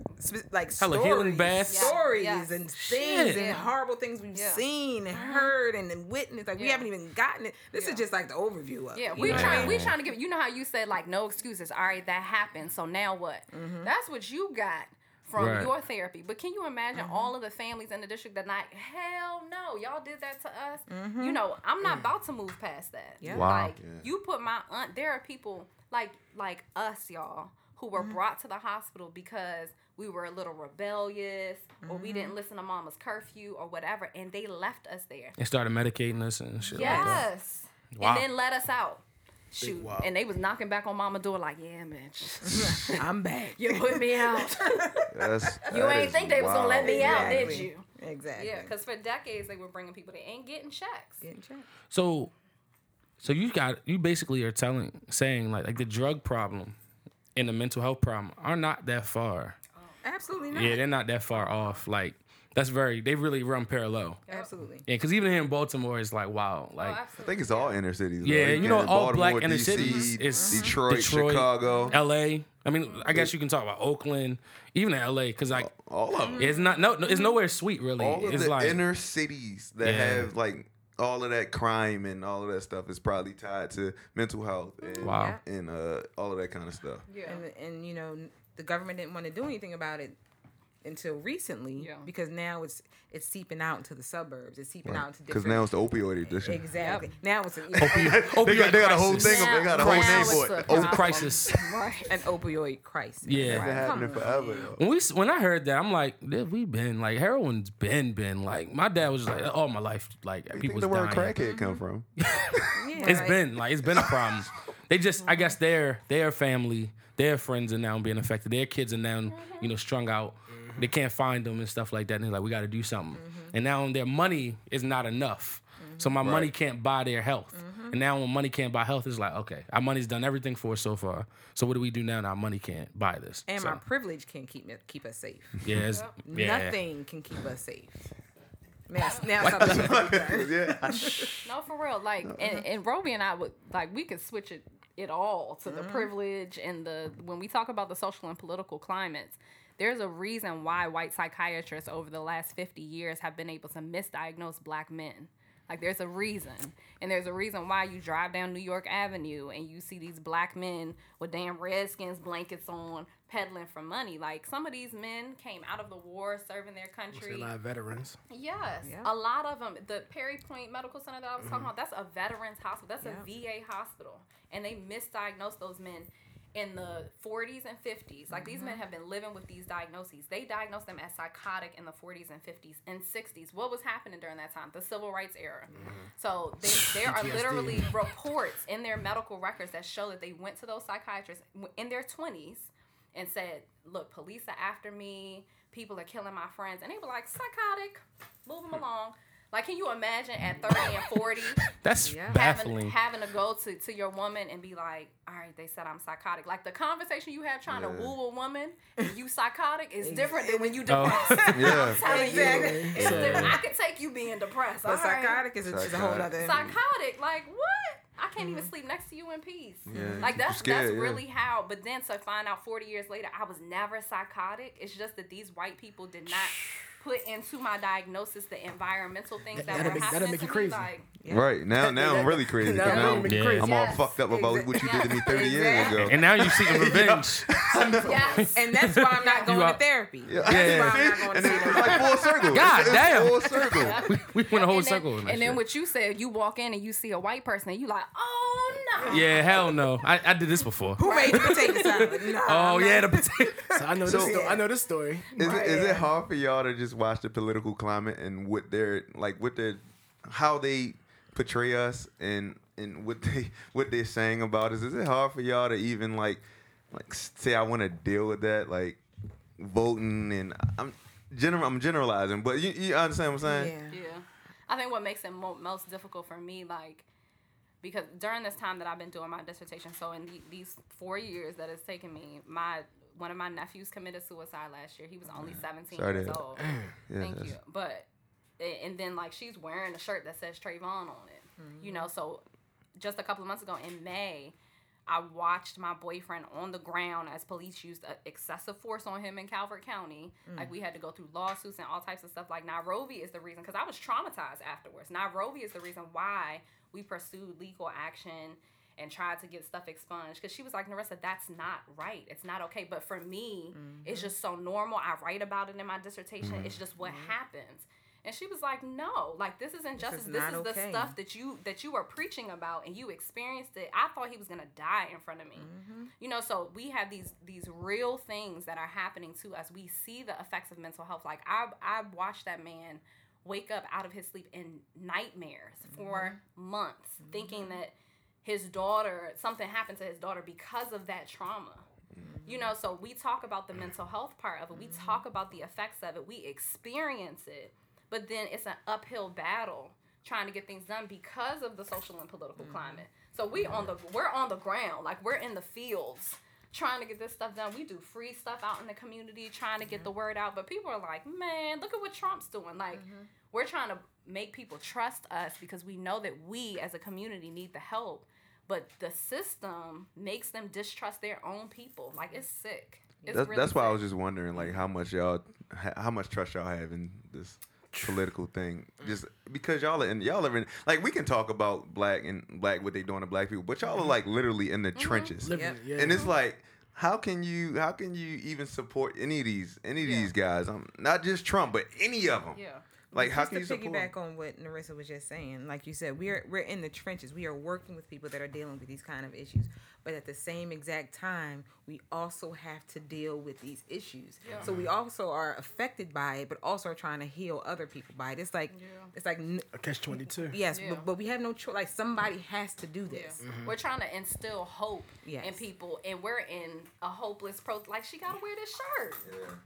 like Hella stories, healing baths. Stories Yes. and Shit. and horrible things we've Yeah. seen and uh-huh. heard and then witnessed. Like we haven't even gotten it. This Yeah. is just like the overview of Yeah, it. you we know what I trying mean? we trying to give you know how you said like no excuses. All right, that happened. So now what? Mm-hmm. That's what you got from Right. your therapy. But can you imagine mm-hmm. all of the families in the district that night? Hell no, y'all did that to us. Mm-hmm. You know, I'm not about to move past that. Yeah. Wow. Like you put my aunt. There are people like like us, y'all, who were brought to the hospital because we were a little rebellious or we didn't mm-hmm. listen to mama's curfew or whatever, and they left us there. and started medicating us and shit. like that. Yes. Wow. And then let us out. Shoot. wow. And they was knocking back on mama door like, yeah, bitch. I'm back. You put me out. That's, you that ain't think they was gonna let wild. me out, did you? Exactly. Yeah, because for decades they were bringing people that ain't getting checks. Getting checked. So, so you got you basically are telling saying like like the drug problem and the mental health problem are not that far. Absolutely not. Yeah, they're not that far off. Like that's very they really run parallel. Absolutely. Yeah, because even here in Baltimore, it's like wow, Oh, like I think it's all inner cities. though. Yeah, you know, can't- all black inner DC, cities is Detroit, Detroit, Chicago, L.A. I mean, I guess you can talk about Oakland, even in L.A. Because like all of them. it's not no, no, it's nowhere sweet really. all of it's the like inner cities that Yeah. have like all of that crime and all of that stuff is probably tied to mental health and, Wow. and uh, all of that kind of stuff. Yeah. And and you know the government didn't want to do anything about it until recently Yeah. because now it's it's seeping out into the suburbs. It's seeping out into Because now it's the opioid addiction. exactly. Now it's an, opioid, They got, they got a whole crisis. thing. Of, they got a whole Now name for it. It's a problem. crisis. Right. an opioid crisis. Yeah. It's Right. been happening forever. Though. When we when I heard that, I'm like, we've been like heroin's been been like my dad was just like all my life like you people think was the word dying. crackhead come mm-hmm. from? Yeah, It's right. been like it's been a problem. they just I guess their their family, their friends are now being affected. Their kids are now you know strung out. Mm-hmm. They can't find them and stuff like that. And they're like, we got to do something. Mm-hmm. And now their money is not enough. Mm-hmm. So my money can't buy their health. And now when money can't buy health, it's like, okay, our money's done everything for us so far. So what do we do now? Now our money can't buy this. And so, my privilege can keep me, keep us safe. yeah, it's, yeah. Nothing can keep us safe. Now, now something should be done. yeah. No, for real. Like, and, and Roby and I would like we could switch it it all to the Mm-hmm. privilege and the when we talk about the social and political climates. There's a reason why white psychiatrists over the last 50 years have been able to misdiagnose black men. Like there's a reason. And there's a reason why you drive down New York Avenue and you see these black men with damn redskins blankets on peddling for money. Like some of these men came out of the war serving their country. a lot of veterans. Yes, Yeah. a lot of them. The Perry Point Medical Center that I was talking mm-hmm. about, that's a veterans hospital. That's a VA hospital, and they misdiagnosed those men in the 40s and 50s. Like these mm-hmm. men have been living with these diagnoses. They diagnosed them as psychotic in the 40s and 50s and 60s. What was happening during that time? The civil rights era. Mm-hmm. So they, there are literally reports in their medical records that show that they went to those psychiatrists in their 20s and said, "Look, police are after me. People are killing my friends." And they were like, "Psychotic, move them along." Like Like, can you imagine at 30 and 40 That's Yeah. having, baffling. having to go to, to your woman and be like, all right, they said I'm psychotic. Like, the conversation you have trying to woo a woman and you psychotic is different than when you Oh. depressed. Yeah. telling you. Exactly. It's different. I could take you being depressed. But all right. psychotic is a, is a whole Psychotic. other. Psychotic, like what? I can't even mm. sleep next to you in peace. Yeah, Like that's scared, that's yeah. really how. But then to find out 40 years later, I was never psychotic. It's just that these white people did not put into my diagnosis the environmental things that, That'll were make- that'll happening make to you me. crazy. Like Yeah. Right now, now I'm really crazy. 'cause Now now I'm Yeah. I'm all Yes. fucked up about what you did to me 30 years ago. and now you're seeking revenge. yes, And that's why I'm not going are- to therapy. Yeah. That's Yeah. why I'm not going to and then therapy. it's like full circle. God It's- it's damn. Full circle. we, we went a whole and circle. in that and then what you said, you walk in and you see a white person, and you like, oh no. Yeah, hell no. I, I did this before. Who made the potato salad? No. Oh I'm yeah, the potato. So I know So- this. Sto- I know this story. Is it, is Yeah. it hard for y'all to just watch the political climate and what they're like, what they're, how they portray us and and what they what they're saying about us? Is it hard for y'all to even like like say I want to deal with that like voting and I'm general I'm generalizing, but you, you understand what I'm saying? Yeah. Yeah. I think what makes it mo- most difficult for me, like, because during this time that I've been doing my dissertation, so in the, these four years that it's taken me, my one of my nephews committed suicide last year. He was only 17 Sorry years hear old. Yeah, Thank that's- you. But and then like she's wearing a shirt that says Trayvon on it. You know, so just a couple of months ago in May, I watched my boyfriend on the ground as police used uh, excessive force on him in Calvert County. Like we had to go through lawsuits and all types of stuff. Like Nairobi is the reason because I was traumatized afterwards. Nairobi is the reason why we pursued legal action and tried to get stuff expunged because she was like Narissa, that's not right. It's not okay. But for me, it's mm-hmm. just so normal. I write about it in my dissertation. It's mm-hmm. just what mm-hmm. happens. And she was like, "No, like this is injustice. justice. is This is the okay." stuff that you that you were preaching about and you experienced it. I thought he was gonna die in front of me. You know, so we have these these real things that are happening to us. We see the effects of mental health. Like I I watched that man wake up out of his sleep in nightmares for months, thinking that his daughter something happened to his daughter because of that trauma. Mm-hmm. You know, so we talk about the mental health part of it. We talk mm-hmm. about the effects of it. We experience it, but then it's an uphill battle trying to get things done because of the social and political mm-hmm. climate. So we on the we're on the ground, like we're in the fields trying to get this stuff done. We do free stuff out in the community trying to get the word out, but people are like, "Man, look at what Trump's doing." Like we're trying to make people trust us because we know that we as a community need the help but the system makes them distrust their own people. Like it's sick. It's That's, really that's why I was just wondering, like, how much y'all, how much trust y'all have in this political thing. Just because y'all are in, y'all are in, like, we can talk about black and black what they doing to black people, but y'all are like literally in the Mm-hmm. trenches, Yep. yeah. and it's like. How can you how can you even support any of these any of Yeah. these guys? I'm not just Trump, but any of them. Yeah. Like how just can you to support? 'em? piggyback on what Narissa was just saying, like you said, we're we're in the trenches. We are working with people that are dealing with these kind of issues, but at the same exact time, we also have to deal with these issues. Yeah. So we also are affected by it, but also are trying to heal other people by it. It's like Yeah. it's like n- a catch twenty two. yes, Yeah. but, but we have no choice. Like somebody has to do Yeah. this. Mm-hmm. We're trying to instill hope in people, and we're in a hopeless pro. Like she gotta wear this shirt.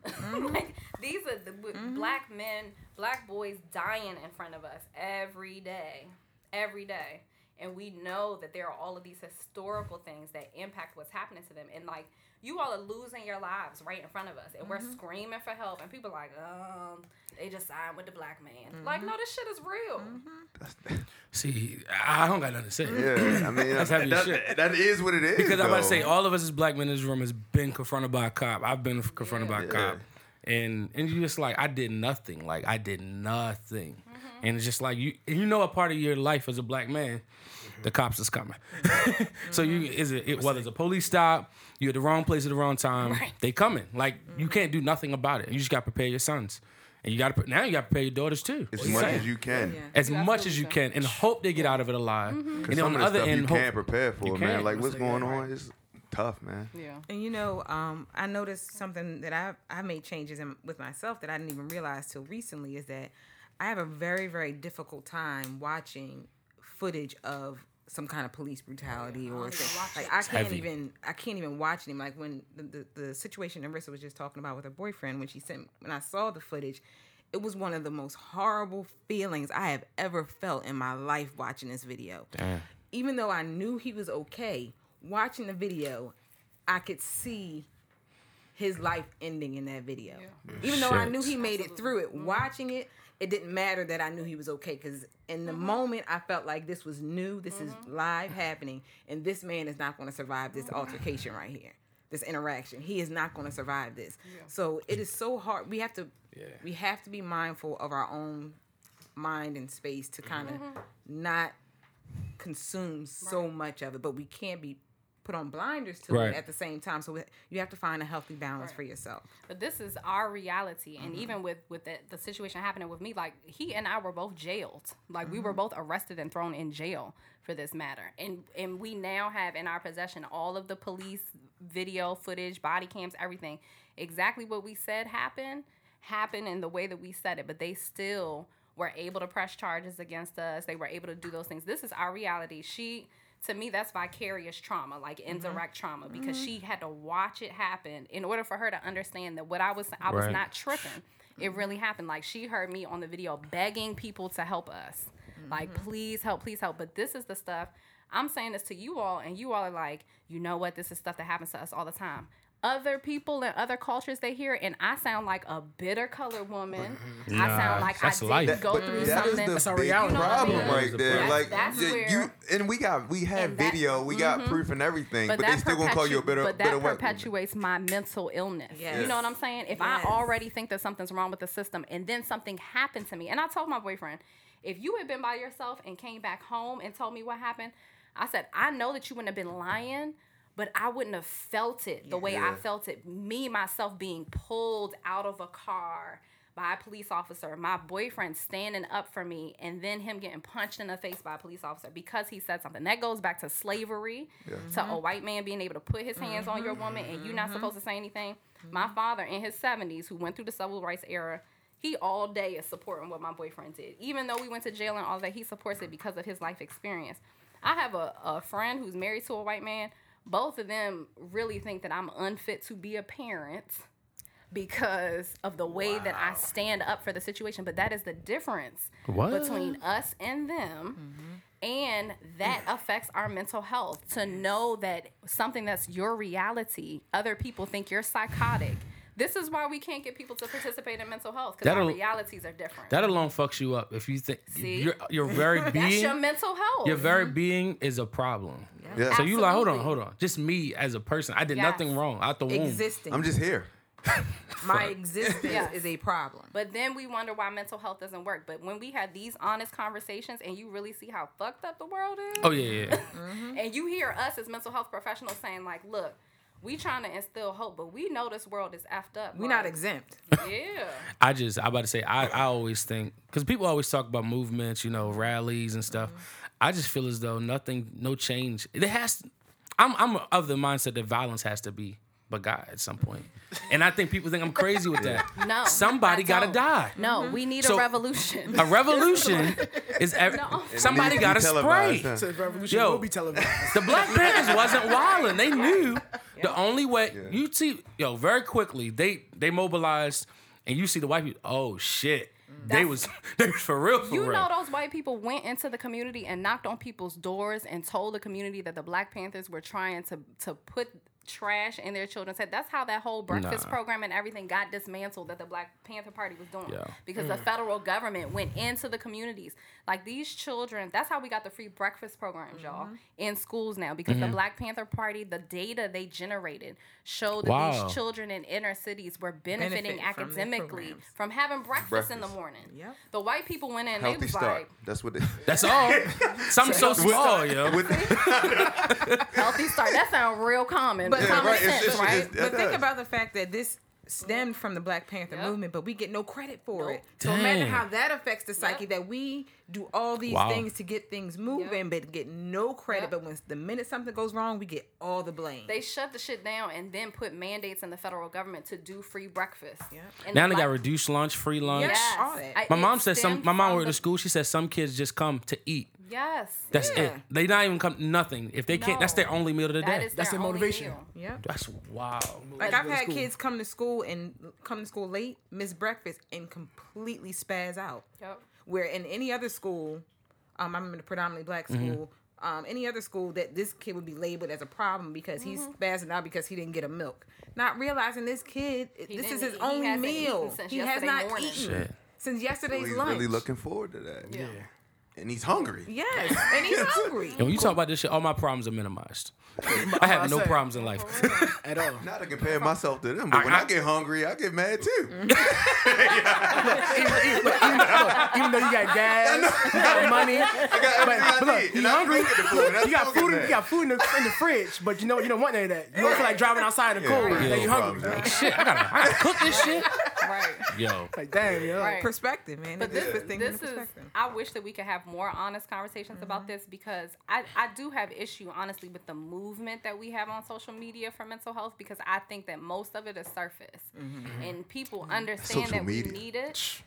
Mm-hmm. like these are the w mm-hmm. black men, black boys dying in front of us every day, every day, and we know that there are all of these historical things that impact what's happening to them, and like. You all are losing your lives right in front of us, and we're screaming for help. And people are like, um, they just signed with the black man. Like, no, this shit is real. See, I don't got nothing to say. Yeah, I mean That's heavy that, shit. that is what it is. Because I'm about to say, all of us as black men in this room has been confronted by a cop. I've been confronted by a Yeah. cop, and and you just like I did nothing. Like I did nothing, Mm-hmm. Mm-hmm. and it's just like you you know a part of your life as a black man, mm-hmm. the cops is coming. so you mm-hmm. is it, it whether it's a police stop, you're at the wrong place at the wrong time, Right. they coming. Like you can't do nothing about it. You just got to prepare your sons, and you got to now you got to prepare your daughters too. as much saying? as you can. Yeah. as That's much as you said. can, and hope they get out of it alive. And Cause then some on the the other stuff end, you hope, can't prepare for, you man. can't. Like what's Right. going on is tough, man. Yeah. And you know, um, I noticed something that I I made changes in, with myself that I didn't even realize till recently is that I have a very very difficult time watching footage of some kind of police brutality or even thing. watch like. I can't heavy. even I can't even watch him. Like when the, the the situation Narissa was just talking about with her boyfriend when she sent when I saw the footage, it was one of the most horrible feelings I have ever felt in my life watching this video. Damn. Even though I knew he was okay, watching the video, I could see his life ending in that video. Even though I knew he made it through it, mm-hmm. watching it, it didn't matter that I knew he was okay because in the mm-hmm. moment I felt like this was new, this is mm-hmm. live happening, and this man is not going to survive this altercation right here, this interaction. He is not going to survive this. So it is so hard. We have to, Yeah. we have to be mindful of our own mind and space to mm-hmm. kind of not consume so much of it, but we can't be put on blinders to Right. it at the same time. So you have to find a healthy balance for yourself. But this is our reality, and Mm-hmm. even with with the, the situation happening with me, like he and I were both jailed. Like we were both arrested and thrown in jail for this matter, and and we now have in our possession all of the police video footage, body cams, everything. Exactly what we said happened happened in the way that we said it, but they still were able to press charges against us. They were able to do those things. This is our reality. She to me that's vicarious trauma like mm-hmm. indirect trauma because mm-hmm. she had to watch it happen in order for her to understand that what i was i was Right. not tripping. It really happened. Like she heard me on the video begging people to help us. Like mm-hmm. please help please help. But this is the stuff i'm saying this to you all and you all are like you know what? This is stuff that happens to us all the time other people and other cultures they hear and I sound like a bitter colored woman. Mm-hmm. I Nah, sound like I didn't life. go but through that is something. the That's our big reality. problem You know what I right there. That's- like that's y- where- you and we got we have video, we got mm-hmm. proof and everything, but, they that still gonna call you a perpetu- bitter But bitter that white woman. perpetuates my mental illness. Yes. You know what I'm saying? If Yes. I already think that something's wrong with the system, and then something happened to me, and I told my boyfriend, if you had been by yourself and came back home and told me what happened, I said I know that you wouldn't have been lying. But I wouldn't have felt it the way I felt it. Me, myself, being pulled out of a car by a police officer, my boyfriend standing up for me, and then him getting punched in the face by a police officer because he said something. That goes back to slavery, to a mm-hmm. white man being able to put his hands on your woman and you're not mm-hmm. supposed to say anything. Mm-hmm. My father in his 70s, who went through the civil rights era, he all day is supporting what my boyfriend did. Even though we went to jail and all that, he supports it because of his life experience. I have a, a friend who's married to a white man. Both of them really think that I'm unfit to be a parent because of the way that I stand up for the situation. But that is the difference What? between us and them. Mm-hmm. And that mm. affects our mental health to know that something that's your reality, other people think you're psychotic. This is why we can't get people to participate in mental health because our realities are different. That alone fucks you up if you think See? your your very that's being your mental health. your very mm-hmm. being is a problem. Yeah. So you like, hold on, hold on. Just me as a person. I did Yes. nothing wrong out the womb. Existing. I'm just here. My existence Yes. is a problem. But then we wonder why mental health doesn't work. But when we have these honest conversations and you really see how fucked up the world is, Oh yeah, yeah. and you hear us as mental health professionals saying like, look, we trying to instill hope, but we know this world is effed up. We're not exempt. Yeah. I just I about to say I I always think because people always talk about movements, you know, rallies and stuff. Mm-hmm. I just feel as though nothing, no change. It has. I'm I'm of the mindset that violence has to be but God at some point, and I think people think I'm crazy with that. No. Somebody gotta don't. die. No, we need So- a revolution. A revolution is ev- No. somebody got to needs to be televised, spray. huh? So the revolution Yo. will be televised. The Black Panthers wasn't wilding. They knew the only way you see, yo, very quickly they they mobilized, and you see the white people. Oh shit, they was they was for real for You real. know those white people went into the community and knocked on people's doors and told the community that the Black Panthers were trying to to put trash in their children's head. That's how that whole breakfast Nah. program and everything got dismantled that the Black Panther Party was doing. Yeah. Because the federal government went into the communities. Like these children, that's how we got the free breakfast programs, y'all, in schools now. Because Mm-hmm. the Black Panther Party, the data they generated showed that Wow. these children in inner cities were benefiting Benefit academically programs. from having breakfast, in the morning. Yep. The white people went in and they Healthy was start. like, That's what. They, That's all. Something so small, yo. with, healthy start. That sounds real common, but But- common right, sense, it's- right? it's- But think does. about the fact that this stemmed from the Black Panther Yep. movement, but we get no credit for Nope. it. So imagine how that affects the psyche Yep. that we do all these Wow. things to get things moving, but get no credit. Yep. But when the minute something goes wrong, we get all the blame. They shut the shit down and then put mandates in the federal government to do free breakfast. Yep. Now the they got reduced lunch, free lunch. Yes. Yes. I- My mom said some. My mom from worked the- at school. She said some kids just come to eat. Yes. That's Yeah. it. They not even come nothing. If they can't, that's their only meal of the That day. is That's their their motivation. Yeah. That's wow. Like Let's I've had school. kids come to school and come to school late, miss breakfast, and completely spaz out. Yep. Where in any other school, um, I'm in a predominantly black Mm-hmm. school. Um, any other school that this kid would be labeled as a problem because he's Mm-hmm. spazzing out because he didn't get a milk. Not realizing this kid, this is his eat- he only meal. He has not morning. eaten Shit. since So yesterday's he's lunch. really looking forward to that. Yeah. And he's hungry. Yes, and he's hungry. And when you talk about this shit, all my problems are minimized. I have no say. problems in life. at all. Not to compare myself to them, but when I get hungry, I get mad too. even, even- look, even, look, even though you got gas, you got money, I got but, everything but I look, you hungry. don't get the food. and I You got food. You got food in the, in the fridge, but you know you don't want any of that. You don't feel like driving outside in the cold. Yeah, Like no you hungry. problem. Like, shit, I gotta, I gotta cook this shit. Right. Yo, like damn, yo. Right. Perspective, man. But It this, puts this is I wish that we could have more honest conversations about mm-hmm. this because I, I do have issue honestly with the movement that we have on social media for mental health because I think that most of it is surface mm-hmm. and people mm-hmm. understand Social that media. we need it,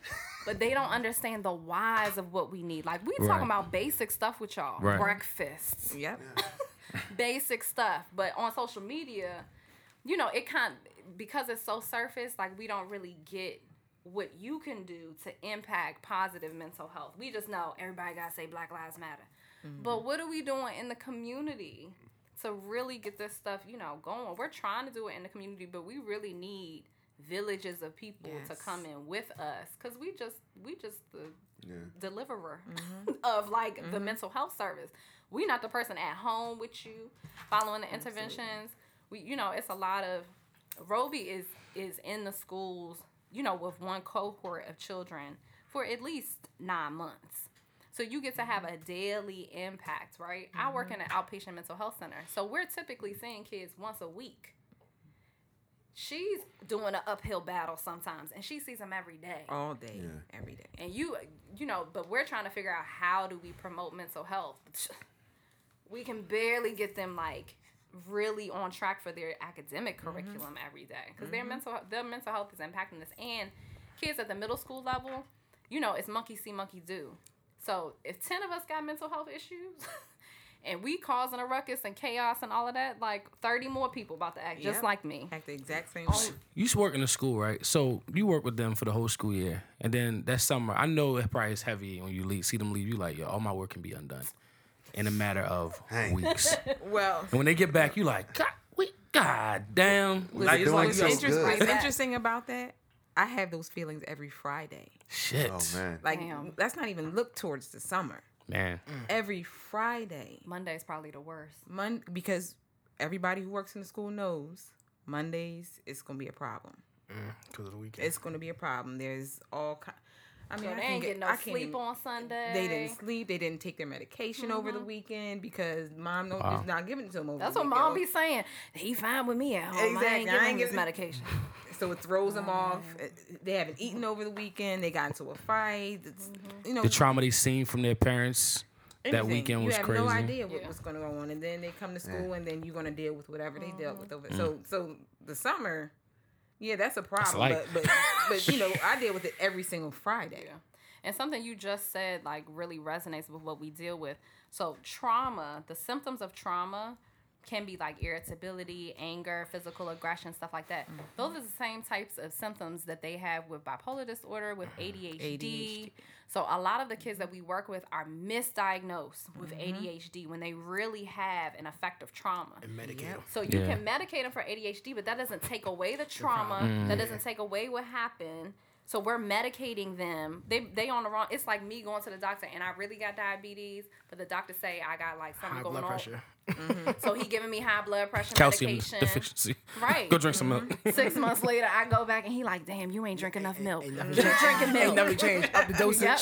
but they don't understand the whys of what we need. Like we Right. talking about basic stuff with y'all, Right. Breakfasts. Yep. basic stuff, but on social media, you know, it kind because it's so surface, like we don't really get what you can do to impact positive mental health. We just know everybody got to say Black Lives Matter. Mm-hmm. But what are we doing in the community to really get this stuff, you know, going? We're trying to do it in the community, but we really need villages of people to come in with us cuz we just we just the Yeah. deliverer mm-hmm. of like the mm-hmm. mental health service. We not the person at home with you following the interventions. We you know, it's a lot of Roby is is in the schools, you know, with one cohort of children for at least 9 months. So you get to have a mm-hmm. daily impact, right? I work in an mm-hmm. outpatient mental health center. So we're typically seeing kids once a week. She's doing an uphill battle sometimes and she sees them every day All day, Yeah. every day. and you you know but we're trying to figure out how do we promote mental health we can barely get them like really on track for their academic mm-hmm. curriculum every day because their mm-hmm. mental their mental health is impacting this. And kids at the middle school level you know it's monkey see monkey do. So if 10 of us got mental health issues and we causing a ruckus and chaos and all of that like 30 more people about to act just like me. Act the exact same Oh, way. you used to work in the school, right? So you work with them for the whole school year, and then that summer, I know it probably is heavy when you leave. See them leave, you like, yo, all my work can be undone in a matter of Dang. weeks. Well, And when they get back, you like, God, we, God damn. Like, it's like, what's so yo, interest- good. what's interesting about that, I have those feelings every Friday. shit, Oh man. Like, Damn. let's not even look towards the summer. man. Mm. Every Friday, monday's probably the worst Mon- because everybody who works in the school knows Mondays it's gonna be a problem. Mm. Because of the weekend. It's gonna be a problem. There's all kind. I mean, so I they can ain't get, getting no I sleep on sunday They didn't sleep. They didn't take their medication over the mm-hmm. weekend because mom no, Wow. is not giving it to them over That's the what weekend. mom be saying. He fine with me at home. I Exactly. ain't I giving ain't him his giving- medication. So it throws them off. They haven't eaten over the weekend. They got into a fight. It's, mm-hmm. You know, The trauma they seen from their parents that anything. weekend was crazy. you have crazy. no idea what, Yeah. what's going on, and then they come to school, and then you're going to deal with whatever they dealt mm-hmm. with over. Mm. So, so the summer, yeah, that's a problem. light. but, but, but you know, I deal with it every single Friday. Yeah. And something you just said like really resonates with what we deal with. So trauma, the symptoms of trauma can be like irritability, anger, physical aggression, stuff like that. Mm-hmm. Those are the same types of symptoms that they have with bipolar disorder, with ADHD. ADHD. So a lot of the kids that we work with are misdiagnosed with mm-hmm. ADHD when they really have an effective trauma. and medicate. Yep. them. So you Yeah. can medicate them for ADHD, but that doesn't take away the trauma. That mm. doesn't take away what happened. So we're medicating them. They they on the wrong. It's like me going to the doctor and I really got diabetes, but the doctor say I got like something High going blood on. pressure. Mm-hmm. So he giving me high blood pressure Calcium medication. deficiency. Right. Go drink some milk. Mm-hmm. Six months later, I go back and he like, damn, you ain't drinking enough milk. Ain't nothing You're changed. drinking Ain't milk. nothing changed. Up the dosage. Yep.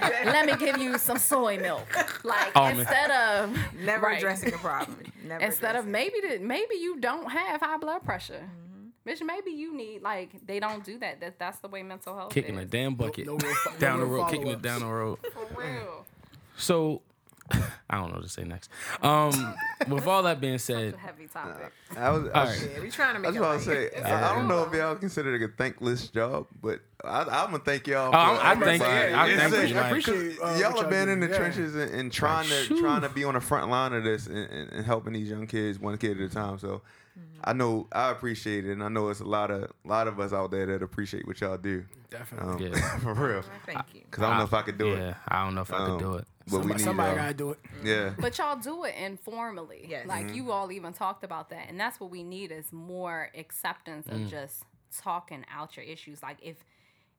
Let me give you some soy milk. Like Almond. instead of Never Right. addressing the problem. Never instead of addressing it. maybe the, maybe you don't have high blood pressure. Mm-hmm. Bitch, maybe you need like they don't do that. That that's the way mental health Kicking is. a damn bucket no real fo- no down the road, kicking it down the road. For real. So I don't know what to say next. Um, with all that being said, Heavy topic. I was. I All was right. Yeah, we trying to I make was it about to light. say, I, I don't know if y'all consider it a thankless job, but I, I'm gonna thank y'all. Oh, I'm- I thank you. I It's thank you, I appreciate uh, y'all what have been in the Yeah. trenches and, and trying to Shoo. trying to be on the front line of this and, and, and helping these young kids one kid at a time. So Mm-hmm. I know I appreciate it, and I know it's a lot of lot of us out there that appreciate what y'all do. Definitely. Um, Yeah. for real. Thank you. Because I don't know if I could do yeah, it. I don't know if I could Um, do it. But we Somebody, need somebody y'all. gotta do it. Yeah. But y'all do it informally. Yes. Like you all even talked about that. And that's what we need is more acceptance of just talking out your issues. Like if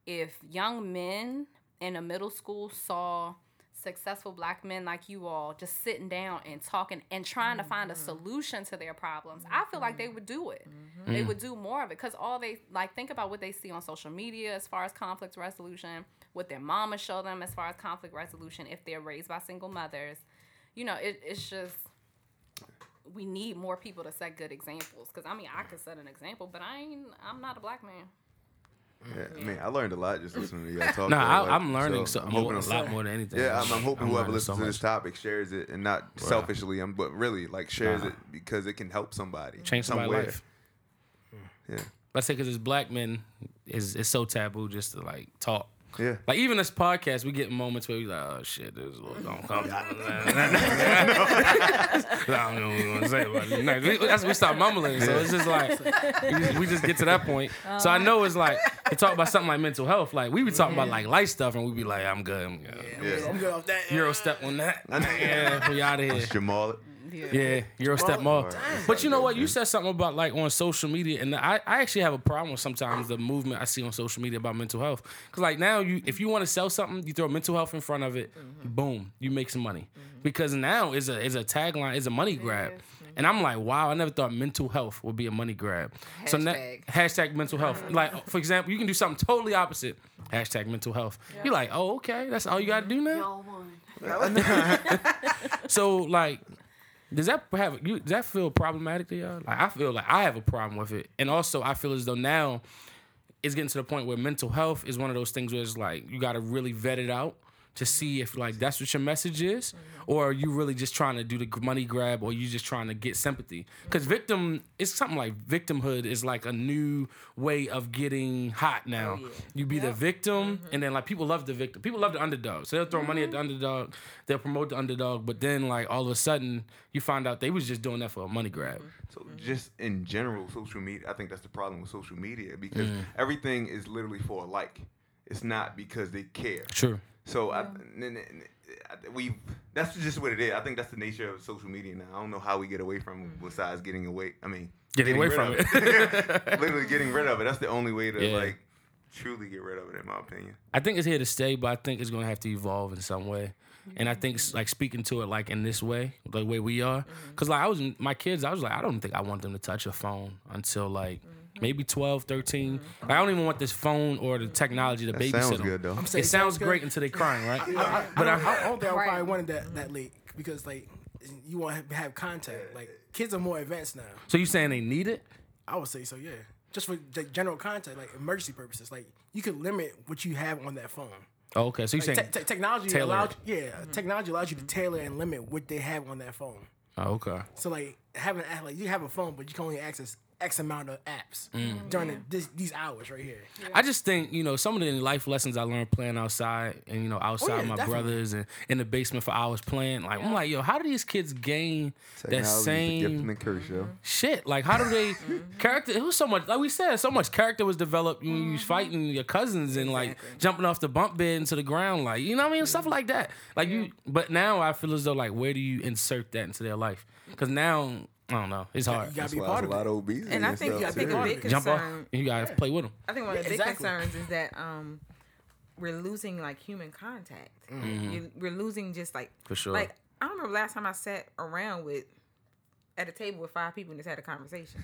if young men in a middle school saw successful black men like you all just sitting down and talking and trying to find a mm-hmm. solution to their problems, I feel like they mm-hmm. would do it. Mm-hmm. They mm. would do more of it because all they like think about what they see on social media as far as conflict resolution, what their mama show them as far as conflict resolution if they're raised by single mothers. You know, it, it's just we need more people to set good examples. Because I mean, I could set an example, but I ain't. I'm not a black man. Yeah, I mean, I learned a lot just listening to y'all talk. No, though, I, like, I'm learning so so, I'm more, hoping a lot more than anything. Yeah, I'm, I'm hoping whoever listens so to this topic shares it and not selfishly, um, but really like shares Nah. it because it can help somebody. change somebody's somewhere. life. Yeah, Let's say because as black men, is it's so taboo just to like talk. yeah. Like even this podcast, we get moments where we like, oh shit, this is what's gonna come. I don't know what we want to say about it. No, we- That's we start mumbling, so it's just like we just, we just get to that point. So I know it's like to talk about something like mental health. Like we be talking about like life stuff, and we be like, I'm good, I'm good. Yeah. I'm good off that. Euro step on that. Yeah, we out of here. Jamal. Yeah, Euro step more. But you know what? You said something about like on social media, and I, I actually have a problem with sometimes the movement I see on social media about mental health. Because like now, you if you want to sell something, you throw mental health in front of it, mm-hmm. boom, you make some money. Mm-hmm. Because now is a is a tagline, is a money grab. Mm-hmm. And I'm like, wow, I never thought mental health would be a money grab. So now, Hashtag. hashtag mental health. Mm-hmm. Like, for example, you can do something totally opposite. Hashtag mental health. You're like, oh, okay, that's all you got to do now. So like, does that have you? Does that feel problematic to y'all? Like I feel like I have a problem with it, and also I feel as though now it's getting to the point where mental health is one of those things where it's like you got to really vet it out to see if like that's what your message is, mm-hmm. or are you really just trying to do the money grab, or you just trying to get sympathy? Because mm-hmm. victim, it's something like victimhood is like a new way of getting hot oh, now. yeah. You be the victim, mm-hmm. and then like people love the victim. People love the underdog, so they'll throw money at the underdog. They'll promote the underdog, but then like all of a sudden you find out they was just doing that for a money grab. So just in general, social media. I think that's the problem with social media because mm. everything is literally for a like. It's not because they care. True. So I, n- n- n- I- we that's just what it is. I think that's the nature of social media now. I don't know how we get away from it mm-hmm. besides getting away. I mean, Getting away from of it. Literally getting rid of it. That's the only way to Yeah. like truly get rid of it, in my opinion. I think it's here to stay, but I think it's gonna have to evolve in some way. And I think mm-hmm. like speaking to it like in this way, the way we are, mm-hmm. because like I was my kids, I was like I don't think I want them to touch a phone until like maybe 12, 13. Mm-hmm. Like, I don't even want this phone or the technology to That babysit sounds them. good though. saying It sounds good. great until they're crying, right? I, But I, I- don't- I don't think I Right. probably wanted that that late because like you want to have contact. Like kids are more advanced now. So you saying they need it? I would say so. Yeah, just for the general contact, like emergency purposes. Like you could limit what you have on that phone. Oh, okay, so you Like, saying te- te- technology tailor allows, it. yeah, mm-hmm. technology allows you to tailor and limit what they have on that phone. oh, okay. So like having like you have a phone, but you can only access X amount of apps Mm. mm during the, this, these hours right here. I just think you know some of the life lessons I learned playing outside and you know oh, outside Oh, yeah, my definitely. brothers and in the basement for hours playing. Like I'm like, yo, how do these kids gain that Technology is a gift same and a curse, yo. Mm-hmm. shit? Like how do they mm-hmm. character? It was so much like we said, so much character was developed when you was mm-hmm. fighting your cousins and like jumping off the bump bed into the ground, like you know what I mean, stuff like that. Like you, but now I feel as though like where do you insert that into their life? Because now I don't know, it's hard. You gotta That's be why part there's a of lot it. of obesity And I and think stuff I think too. a big Jump off, concern. you gotta play with them. I think one of the Yeah, big exactly. concerns is that um, we're losing like human contact. You, we're losing just like For sure. Like I don't remember last time I sat around with at a table with five people and just had a conversation.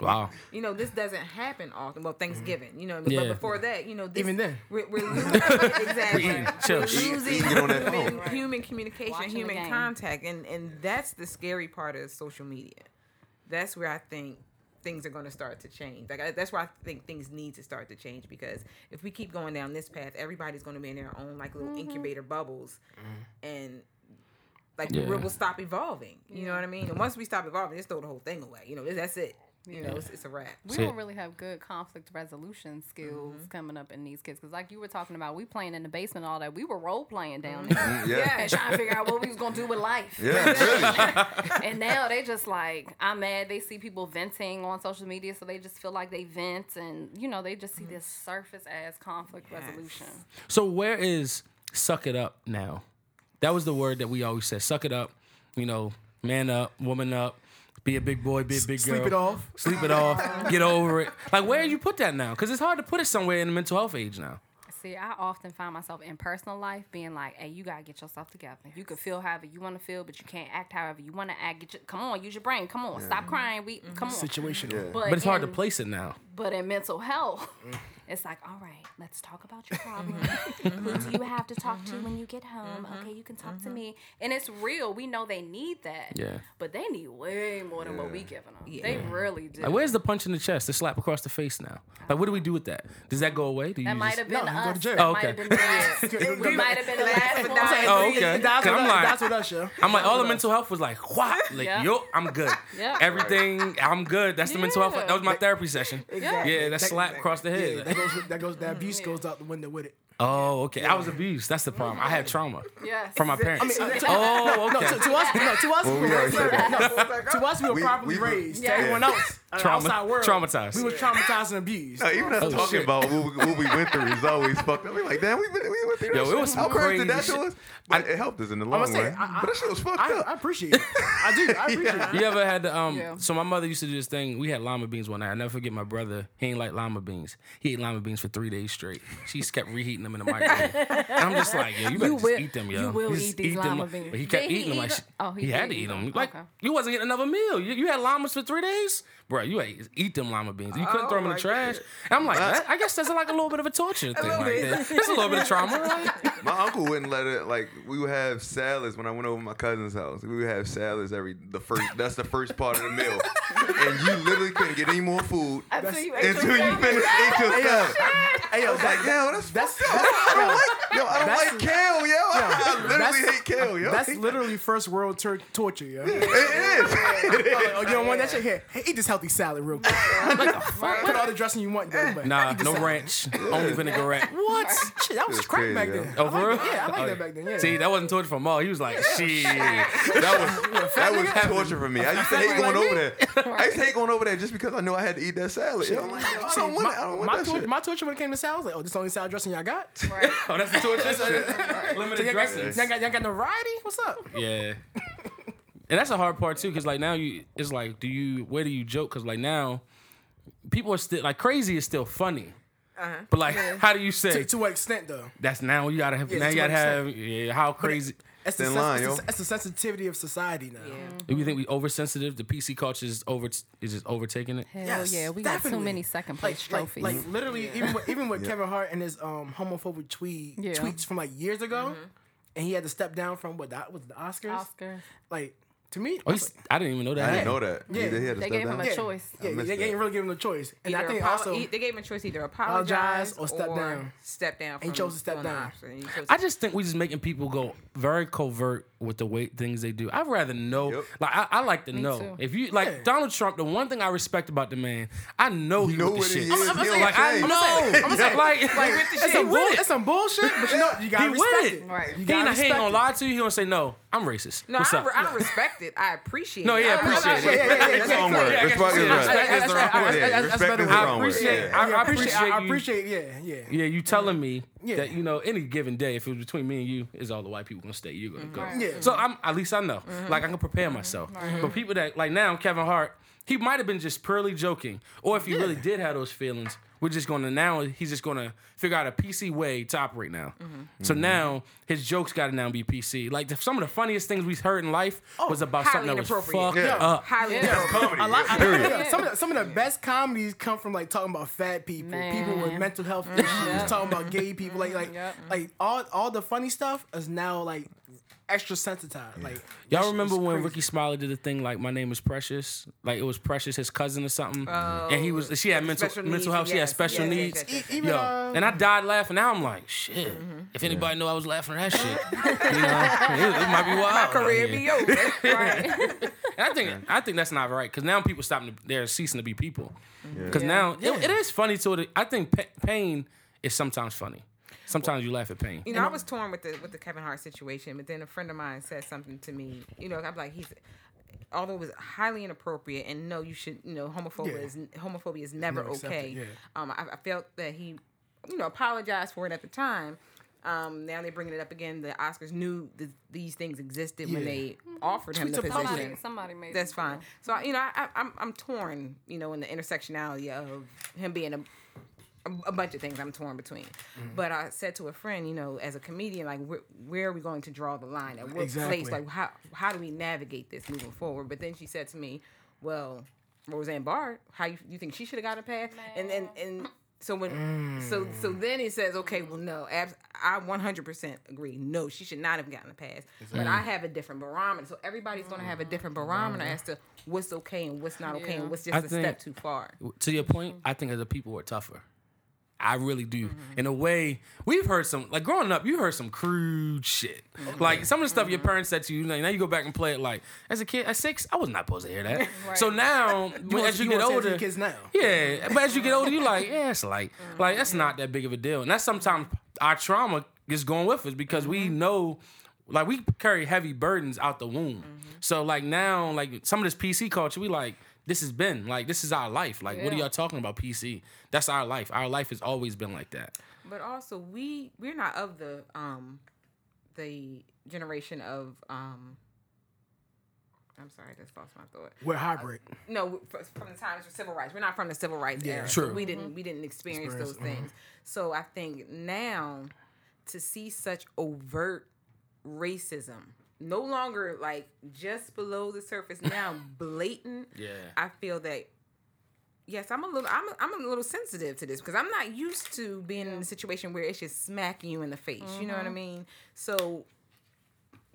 Wow. You know, this doesn't happen often. Well, Thanksgiving, you know, but Yeah. before that, you know, this, Even then. we're, we're losing exactly. eating. We're Eat- losing eat, get on that human, human communication, Watching human contact, and and that's the scary part of social media. That's where I think things are going to start to change. Like I, that's where I think things need to start to change because if we keep going down this path, everybody's going to be in their own like little mm-hmm. incubator bubbles, and Like Yeah. we will stop evolving. You know what I mean? And once we stop evolving, just throw the whole thing away. You know, that's it. You know, it's, it's a wrap. We See- don't really have good conflict resolution skills mm-hmm. coming up in these kids because, like you were talking about, we playing in the basement and all that. We were role playing down mm-hmm. there mm-hmm. Yeah. and trying to figure out what we was gonna do with life. Yeah, really. and now they just like I'm mad. They see people venting on social media, so they just feel like they vent, and you know they just see this surface ass conflict resolution. So where is suck it up now? That was the word that we always said. Suck it up. You know, man up, woman up, be a big boy, be a big girl. Sleep it off. Sleep it off. Get over it. Like where you put that now? Because it's hard to put it somewhere in the mental health age now. See, I often find myself in personal life being like, "Hey, you gotta get yourself together. You can feel however you want to feel, but you can't act however you want to act. Get your, come on, use your brain. Come on, stop crying. We mm-hmm. come on. Situational. But it's hard to place it now. But in mental health, mm. it's like, all right, let's talk about your mm-hmm. problem. Mm-hmm. Who do you have to talk to when mm-hmm. you get home? Okay, you can talk to me. And it's real. We know they need that. Yeah. But they need way more than what we giving them. Yeah. They really do. Like where's the punch in the chest, the slap across the face now? Like what do we do with that? Does that go away? Do you that might just- have been No, you go to us. jail. That Oh, might have okay. been the last. That might have been the last one. Oh, okay. That's 'Cause what I'm like- that's what us, yo. I'm like, all the mental health was like, what? Like, Yeah. yo, I'm good. Yeah. Everything, I'm good. That's the mental health. That was my therapy session. Exactly. Yeah, that slap across the Yeah, head. that goes. That goes. That abuse goes out the window with it. Oh, okay. I was abused. That's the problem. I had trauma Yes. from my parents. I mean, to- oh, No, okay. to, to us, no, to us, Well, we we were, already said that. no, to us, we were We- properly we were- raised. Yeah. To everyone else, Trauma- outside world, traumatized. We were traumatized and abused. No, even us Oh, talking shit. about what we, what we went through is always fucked up. We like, damn, we, been, we went through that Yo, it shit. was some How crazy did that crazy to shit. Us? But it helped us in the long gonna say, run. I- I- but that shit was fucked I, up. I appreciate it. I do. I appreciate it. You ever had the um? Yeah. So my mother used to do this thing. We had lima beans one night. I never forget my brother. He ain't like lima beans. He ate lima beans for three days straight. She just kept reheating them in the microwave. I'm just like, yo, you better You just will- eat them, yo. you will just eat these them. lima beans. But he kept Did he eating them eat like them? Oh, he he, had to eat eat them. them. Like Okay. you wasn't getting another meal. You, you had limas for three days, bro. You ate eat them lima beans. You couldn't Oh throw them in the trash. And I'm like, that, I guess that's like a little bit of a torture thing little right there. It's a little bit of trauma. Right? My uncle wouldn't let it. Like we would have salads when I went over to my cousin's house. We would have salads every the first. That's the first part of the meal, and you literally couldn't get any more food Until you ate until your you finished ate your salad. Hey, yo, I was like, yo, that's that's I don't like, yo, I don't That's- like kale, yo. I literally that's- hate kale, yo. that's literally first world tur- torture, yo. it is. Oh, you don't want that shit here? Hey, eat this healthy salad real quick. Put all the dressing you want, though, but Nah, no ranch, only vinaigrette. What? Shit, that was It's crack crazy, back yo. then. Oh, for real? Yeah, I like oh, that back then. Yeah. See, that wasn't torture for Maul. He was like, shit. That was That was torture for me. I used to hate going over there. I used to hate going over there just because I knew I had to eat that salad. Yo, I'm like, I don't want it. I don't want my, that tor- shit. my torture when it came to salad, I was like, oh, this the only salad dressing y'all got? So Right. Oh, that's the torture. y'all Limited got, dressings. y'all got, y'all got no variety? What's up? Yeah. And that's a hard part too, because like now you, it's like, do you, where do you joke? Because like now, people are still like crazy is still funny, but like, how do you say To, to what extent, though? that's now you gotta have Yeah, now you gotta have yeah how crazy. That's the, Thin line, it's yo. the- that's the sensitivity of society now. Do you think we oversensitive? The PC culture is over is just overtaking it. Hell Yes, yeah, we got too many second place Like, trophies. like, like literally, even with, even with Kevin Hart and his um homophobic tweet Yeah. tweets from like years ago, and he had to step down from what that was the Oscars. Oscar. Like to me, Oh, I he's, like, I didn't even know that. I didn't know that. Yeah. He- he had They step gave him a choice. Yeah, missed they that. ain't really giving him a choice, and I think apo- also e- they gave him a choice either apologize or step down. Step down. he from chose to step doing down. Oscar, and he chose I just think we're just making people go very covert with the way things they do. I'd rather know. Yep. Like I, I like to know. too. If you like Yeah. Donald Trump, the one thing I respect about the man, I know he know with what the he shit. I'm, He I'm don't saying, like I know. I'm saying, like, like That's he some, bull, with it. that's some bullshit, but you know you gotta He respect with it. it. Right. You He gotta ain't, he ain't gonna lie to you. He gonna say no. I'm racist. No, What's I, up? re- I respect it. I appreciate No, it. yeah, I appreciate it. Yeah, yeah, yeah, That's yeah, the wrong word. Respect is that's- That's the wrong word. Yeah, that's- that's respect is the I wrong word. appreciate. I, I I appreciate. appreciate. I you- appreciate. Yeah, yeah. Yeah, you telling me that you know any given day, if it was between me and you, is all the white people gonna stay. You're gonna go. Yeah. So I'm at least I know. Mm-hmm. Like I can prepare mm-hmm. myself. But people that like now Kevin Hart, he might have been just purely joking, or if he really did have those feelings, we're just gonna now he's just gonna figure out a PC way to operate now. So mm-hmm. now his jokes got to now be PC. Like the, some of the funniest things we've heard in life oh, was about something that was inappropriate. fucked Yeah. up. Highly Yeah. inappropriate. A lot, yeah, some of the, some of the best comedies come from like talking about fat people, people with mental health mm-hmm. issues, talking about gay people, like like Yep. like all all the funny stuff is now like extra sensitized. Like Y'all remember when. Rickey Smiley did the thing like "My name is Precious"? Like it was Precious, his cousin or something, oh, and he was she had mental Special mental needs, health. She had special yes, yes, needs. yes, yes, even Yo, and I um, died laughing. Now I'm like, shit. Mm-hmm. If anybody knew I was laughing at that shit, you know, it, it might be wild. My career be over. Right. And I think I think that's not right because now people stopping. To, they're ceasing to be people. Because Yeah. now Yeah. it, it is funny to it. I think pain is sometimes funny. Sometimes you laugh at pain. You know, I was torn with the with the Kevin Hart situation, but then a friend of mine said something to me. You know, I'm like, he's although it was highly inappropriate, and no, you should, you know, homophobia Yeah. is homophobia is never Never okay. yeah. Um, I, I felt that he, you know, apologized for it at the time. Um, now they're bringing it up again. The Oscars knew that these things existed when Yeah. they offered him Tweets the position. somebody, somebody made That's it, fine. So you know, I, I'm I'm torn. You know, in the intersectionality of him being a a, a bunch of things I'm torn between. Mm-hmm. But I said to a friend, you know, as a comedian, like where, where are we going to draw the line? At what Exactly. place? Like how how do we navigate this moving forward? But then she said to me, well, Roseanne Barr, how you you think she should have got a pass? And then and. So when mm. so so then he says, okay, well no, abs- I 100% agree. No, she should not have gotten a pass. But I have a different barometer. So everybody's going to have a different mm. barometer mm-hmm. as to what's okay and what's not okay Yeah. and what's just I a think- step too far. to your point, I think as a people we're tougher. I really do. Mm-hmm. In a way, we've heard some like growing up, you heard some crude shit. Mm-hmm. Like some of the stuff your mm-hmm. parents said to you, like, now you go back and play it like as a kid at six, I was not supposed to hear that. So now want- as you, you get want to say it to older, kids now. Yeah, but as you get older, you like, yeah, it's like like that's not that big of a deal. And that's sometimes our trauma is going with us because we know like we carry heavy burdens out the womb. So like now, like some of this PC culture, we like this has been like this is our life. Like what are y'all talking about PC? That's our life. Our life has always been like that. But also, we we're not of the um the generation of um. I'm sorry, I just lost my thought. we're hybrid. No, from the times of civil rights, we're not from the civil rights Yeah. era. True. So we didn't we didn't experience, Experience, those things. So I think now to see such overt racism, no longer like just below the surface, now blatant. Yeah. I feel that yes, I'm a little I'm a, I'm a little sensitive to this because I'm not used to being in a situation where it's just smacking you in the face. You know what I mm-hmm. mean? So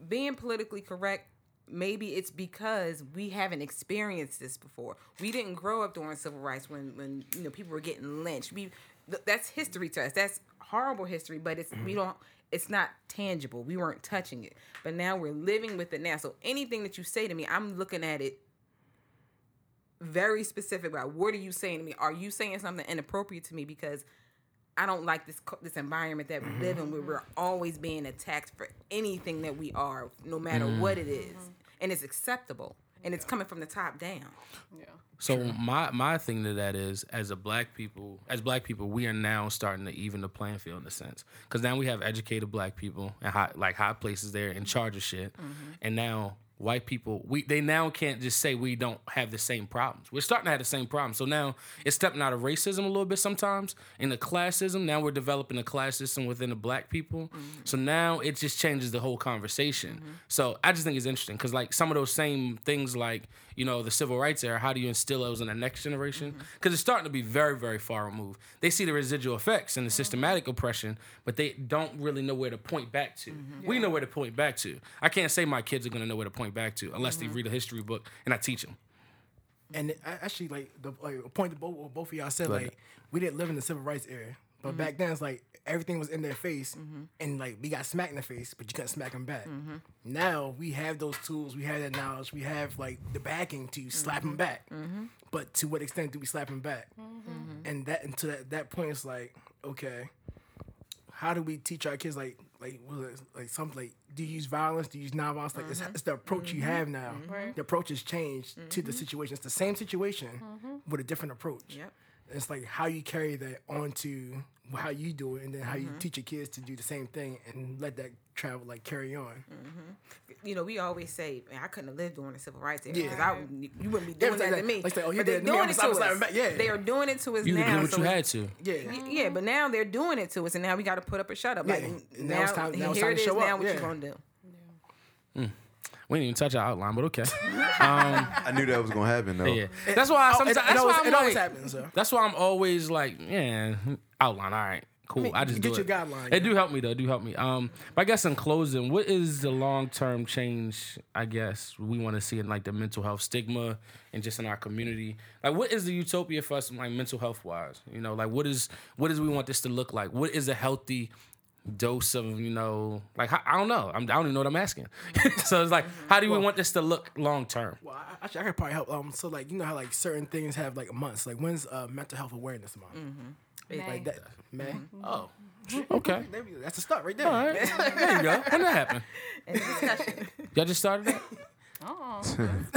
being politically correct maybe it's because we haven't experienced this before. We didn't grow up during civil rights when when you know people were getting lynched. We th- that's history to us. That's horrible history, but it's we mm-hmm. don't it's not tangible. We weren't touching it. But now we're living with it now. So anything that you say to me, I'm looking at it very specific about what are you saying to me? Are you saying something inappropriate to me because I don't like this this environment that we live in where we're always being attacked for anything that we are, no matter what it is, mm-hmm. and it's acceptable, and it's coming from the top down. Yeah. So my my thing to that is, as a black people, as black people, we are now starting to even the playing field in a sense, because now we have educated black people and high, like high places there in charge of shit, mm-hmm. and now white people, we they now can't just say we don't have the same problems. We're starting to have the same problems. So now it's stepping out of racism a little bit sometimes into classism. Now we're developing a class system within the black people. Mm-hmm. So now it just changes the whole conversation. Mm-hmm. So I just think it's interesting because like some of those same things like you know the civil rights era, how do you instill those in the next generation? Mm-hmm. Because it's starting to be very very far removed. They see the residual effects and the mm-hmm. systematic oppression, but they don't really know where to point back to. Mm-hmm. We know where to point back to. I can't say my kids are gonna know where to point back to unless they read a history book and I teach them. And actually, like the like, a point that both both of y'all said, Go ahead. like we didn't live in the civil rights era, but mm-hmm. back then it's like everything was in their face, mm-hmm. and like we got smacked in the face, but you couldn't smack them back. Mm-hmm. Now we have those tools, we have that knowledge, we have like the backing to slap them back. But to what extent do we slap them back? And that and to that, that point, it's like okay, how do we teach our kids like like it, like something like do you use violence? Do you use non-violence? Like it's, it's the approach you have now. The approach has changed to the situation. It's the same situation with a different approach. Yep. It's like how you carry that onto how you do it, and then how you mm-hmm. teach your kids to do the same thing and let that travel like carry on. Mm-hmm. You know, we always say, "Man, I couldn't have lived during the civil rights era Yeah. because I wouldn't- you wouldn't be Yeah, doing like that to me." like say, "Oh, you but they're it me, doing it to us. back." Yeah. They are doing it to us You now. did what so you had to. Yeah. Yeah, but now they're doing it to us, and now we got to put up a shut up. Like Yeah, n- and now now, it's time- now it's time it to is. show Now up, what yeah. you gonna do? Hmm. We didn't even touch our outline, but okay. I knew that was gonna happen though. Yeah, that's why. Oh, Sometimes, it, it that's always, why I'm it always like, happens. So. That's why I'm always like, yeah, outline. All right, cool. mean, I just get do your it. guideline, It yeah. do help me though. It do help me. Um, but I guess in closing, what is the long term change? I guess we want to see in like the mental health stigma and just in our community. Like, what is the utopia for us, like mental health wise? You know, like what is what is we want this to look like? What is a healthy dose of you know like I don't know. I'm, I don't even know what I'm asking. so it's like, how do we want this to look long term? Well, I, actually, I could probably help. Um, so like you know how like certain things have like months. Like when's uh, mental health awareness month? May. Like that, May. Oh, Okay. there we go. That's a start right there. All right. There you go. When that happened? Discussion. Y'all just started that? Oh,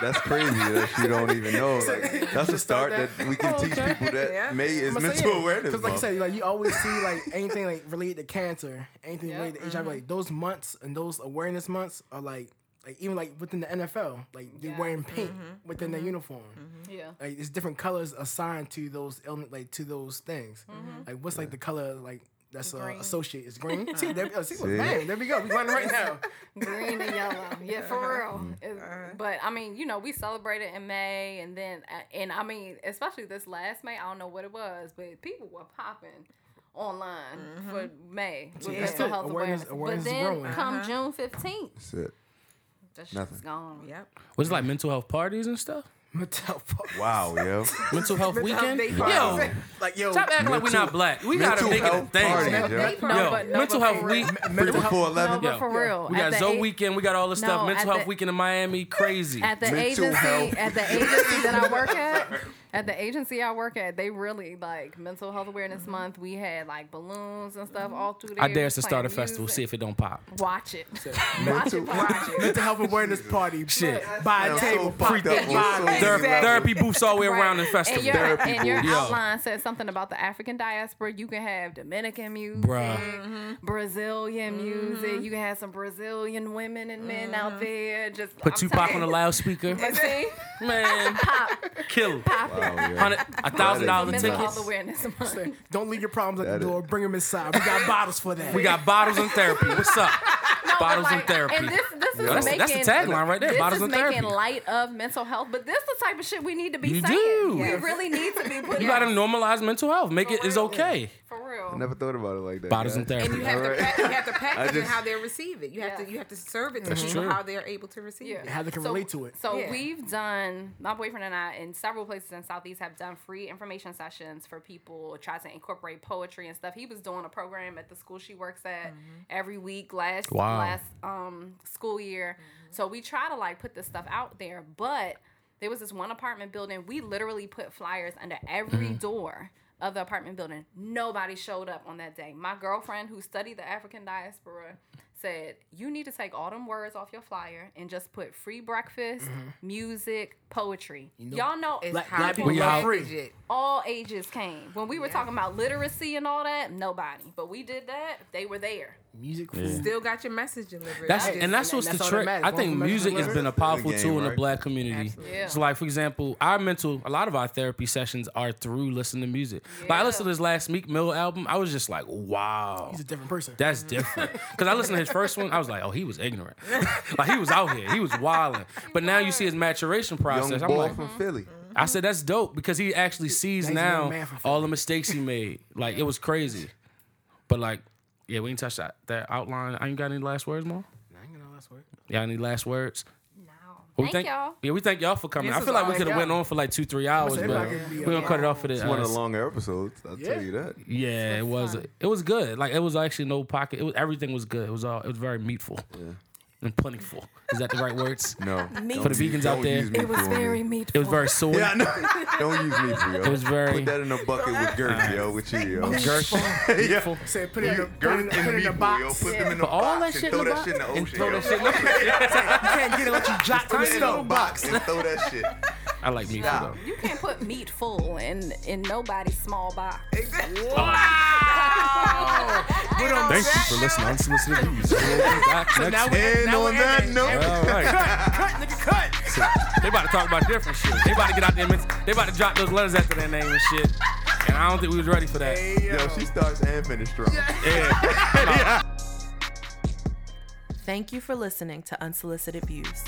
That's crazy that you don't even know. Like, that's a start that we can teach people that Yeah. May is mental it. awareness. Because like I said, like you always see like anything like related to cancer, anything Yeah. related to HIV, like those months and those awareness months are like like even like within the NFL, like they're Yeah. wearing pink within their uniform. yeah. Like it's different colors assigned to those illness, like to those things. Like what's like the color like that's uh, Green. associated? Is green. see, there, oh, see, See? bang, there we go. We running right now. green and yellow. Yeah, for real. Mm. It's- But I mean, you know, we celebrated in May, and then, uh, and I mean, especially this last May, I don't know what it was, but people were popping online for May with Yeah. mental health awareness. Awareness- awareness but is then growing. come June fifteenth, That's it. that shit's Nothing. gone. Yep. Was it like mental health parties and stuff? Mental health. Wow, yo. Mental health weekend? day Yo, parties. Like yo, stop acting like we're not black. We gotta mental make it a health thing. parties, man. yo. No, Yo, but no, mental health week. real. Three mental before No, eleven. but Yo, for real. We got the Zoe a- weekend. We got all this stuff. Mental health the- weekend in Miami. Crazy. At the Mental agency, health. at the agency that I work at, at the agency I work at, they really like mental health awareness mm-hmm. month. We had like balloons and stuff mm-hmm. all through there. I dare to start a festival. See if it don't pop. Watch it. Mental, mental health awareness party. Shit. Buy a Sounds table. so pop up so vibe. many Ther- levels. Therapy booths all the way around the And festival. your, Therapy and your booth. Yo. outline said something about the African diaspora. You can have Dominican music, Bruh. Mm-hmm. Brazilian music. You can have some Brazilian women and men out there. Just Put I'm Tupac on a loudspeaker. But see, Man, kill him. Oh, wow, yo. Hundred, a thousand dollar That is mental tickets. awareness month. Don't leave your problems at That the is- door. Bring them inside. We got bottles for that. We got bottles and therapy. What's up? No, but Bottles and like- therapy. And this, this is That's, making that's the tagline right there. This Bottles is and making therapy. light of mental health, but this is the type of shit we need to be You saying. do. We Yes. really need to be putting. You gotta normalize mental health. Make it is okay. for real. I never thought about it like that. Bottles guys. and therapy. And you have Alright. to pa- you have to package it just- how they receive it. You have Yeah. to you have to serve it to people true. how they're able to receive Yeah. it. How they can relate to it. So Yeah. we've done my boyfriend and I in several places in Southeast have done free information sessions for people try to incorporate poetry and stuff. He was doing a program at the school she works at mm-hmm. every week last Wow. last um school year. Mm-hmm. So we try to like put this stuff out there, but there was this one apartment building. We literally put flyers under every mm-hmm. door of the apartment building. Nobody showed up on that day. My girlfriend who studied the African diaspora said, You need to take all them words off your flyer and just put free breakfast, mm-hmm. music, poetry. know- Y'all know It's Black- how black you people We free. it. all ages came. When we were Yeah. talking about literacy and all that, nobody. But we did that, they were there. Music, Yeah. Still got your message delivered. That's It's and that's and what's that's the trick. I think music has been a powerful game, tool in the black community. Absolutely. Yeah. So, like for example, our mental, a lot of our therapy sessions are through listening to music. Like I listened to this last Meek Mill album, I was just like, wow. He's a different person. That's different. Because I listened to his first one, I was like, oh, he was ignorant. like he was out here, he was wilding. But now you see his maturation Young process. I'm boy like, from Philly. I said that's dope because he actually sees He's now all the mistakes he made. Like it was crazy. But like, yeah, we ain't touch that that outline. I ain't got any last words, Mom? I ain't gonna last word. Y'all any last words? No. Well, we Thank y'all. Yeah, we thank y'all for coming. This I feel like we could have went on for like two, three hours, but like, it'd be we're a- gonna cut it off for this. It's one of the longer episodes. I'll Yeah. tell you that. yeah, it was. It was good. Like it was actually no pocket. It was everything was good. It was all. It was very meatful and plentiful. Is that the right words? No. Me- Don't For the use- vegans out there. It was very me. meatful. It was very soy. Yeah, I know. Don't use me for yo. It was very- Put that in a bucket with Girth, yo. With you, yo. Girth. yeah. Say put it in the, put in, and put it in the box. yo. Put them in the all box that and shit throw in the that box shit in the and ocean, throw yo. that shit in the You can't get it unless you drop Put the it in stone the box. box and throw that shit. I like meat Stop. though. You can't put meat full in in nobody's small box. Thank you for listening. Unsolicited views. We'll be back next now week. we- And Now on we're that note, All right. Cut, nigga, cut. They about to talk about different shit. They about to get out there. and- They about to drop those letters after their name and shit. And I don't think we was ready for that. yo, she starts and finishes strong. Yeah. Thank you for listening to Unsolicited Views.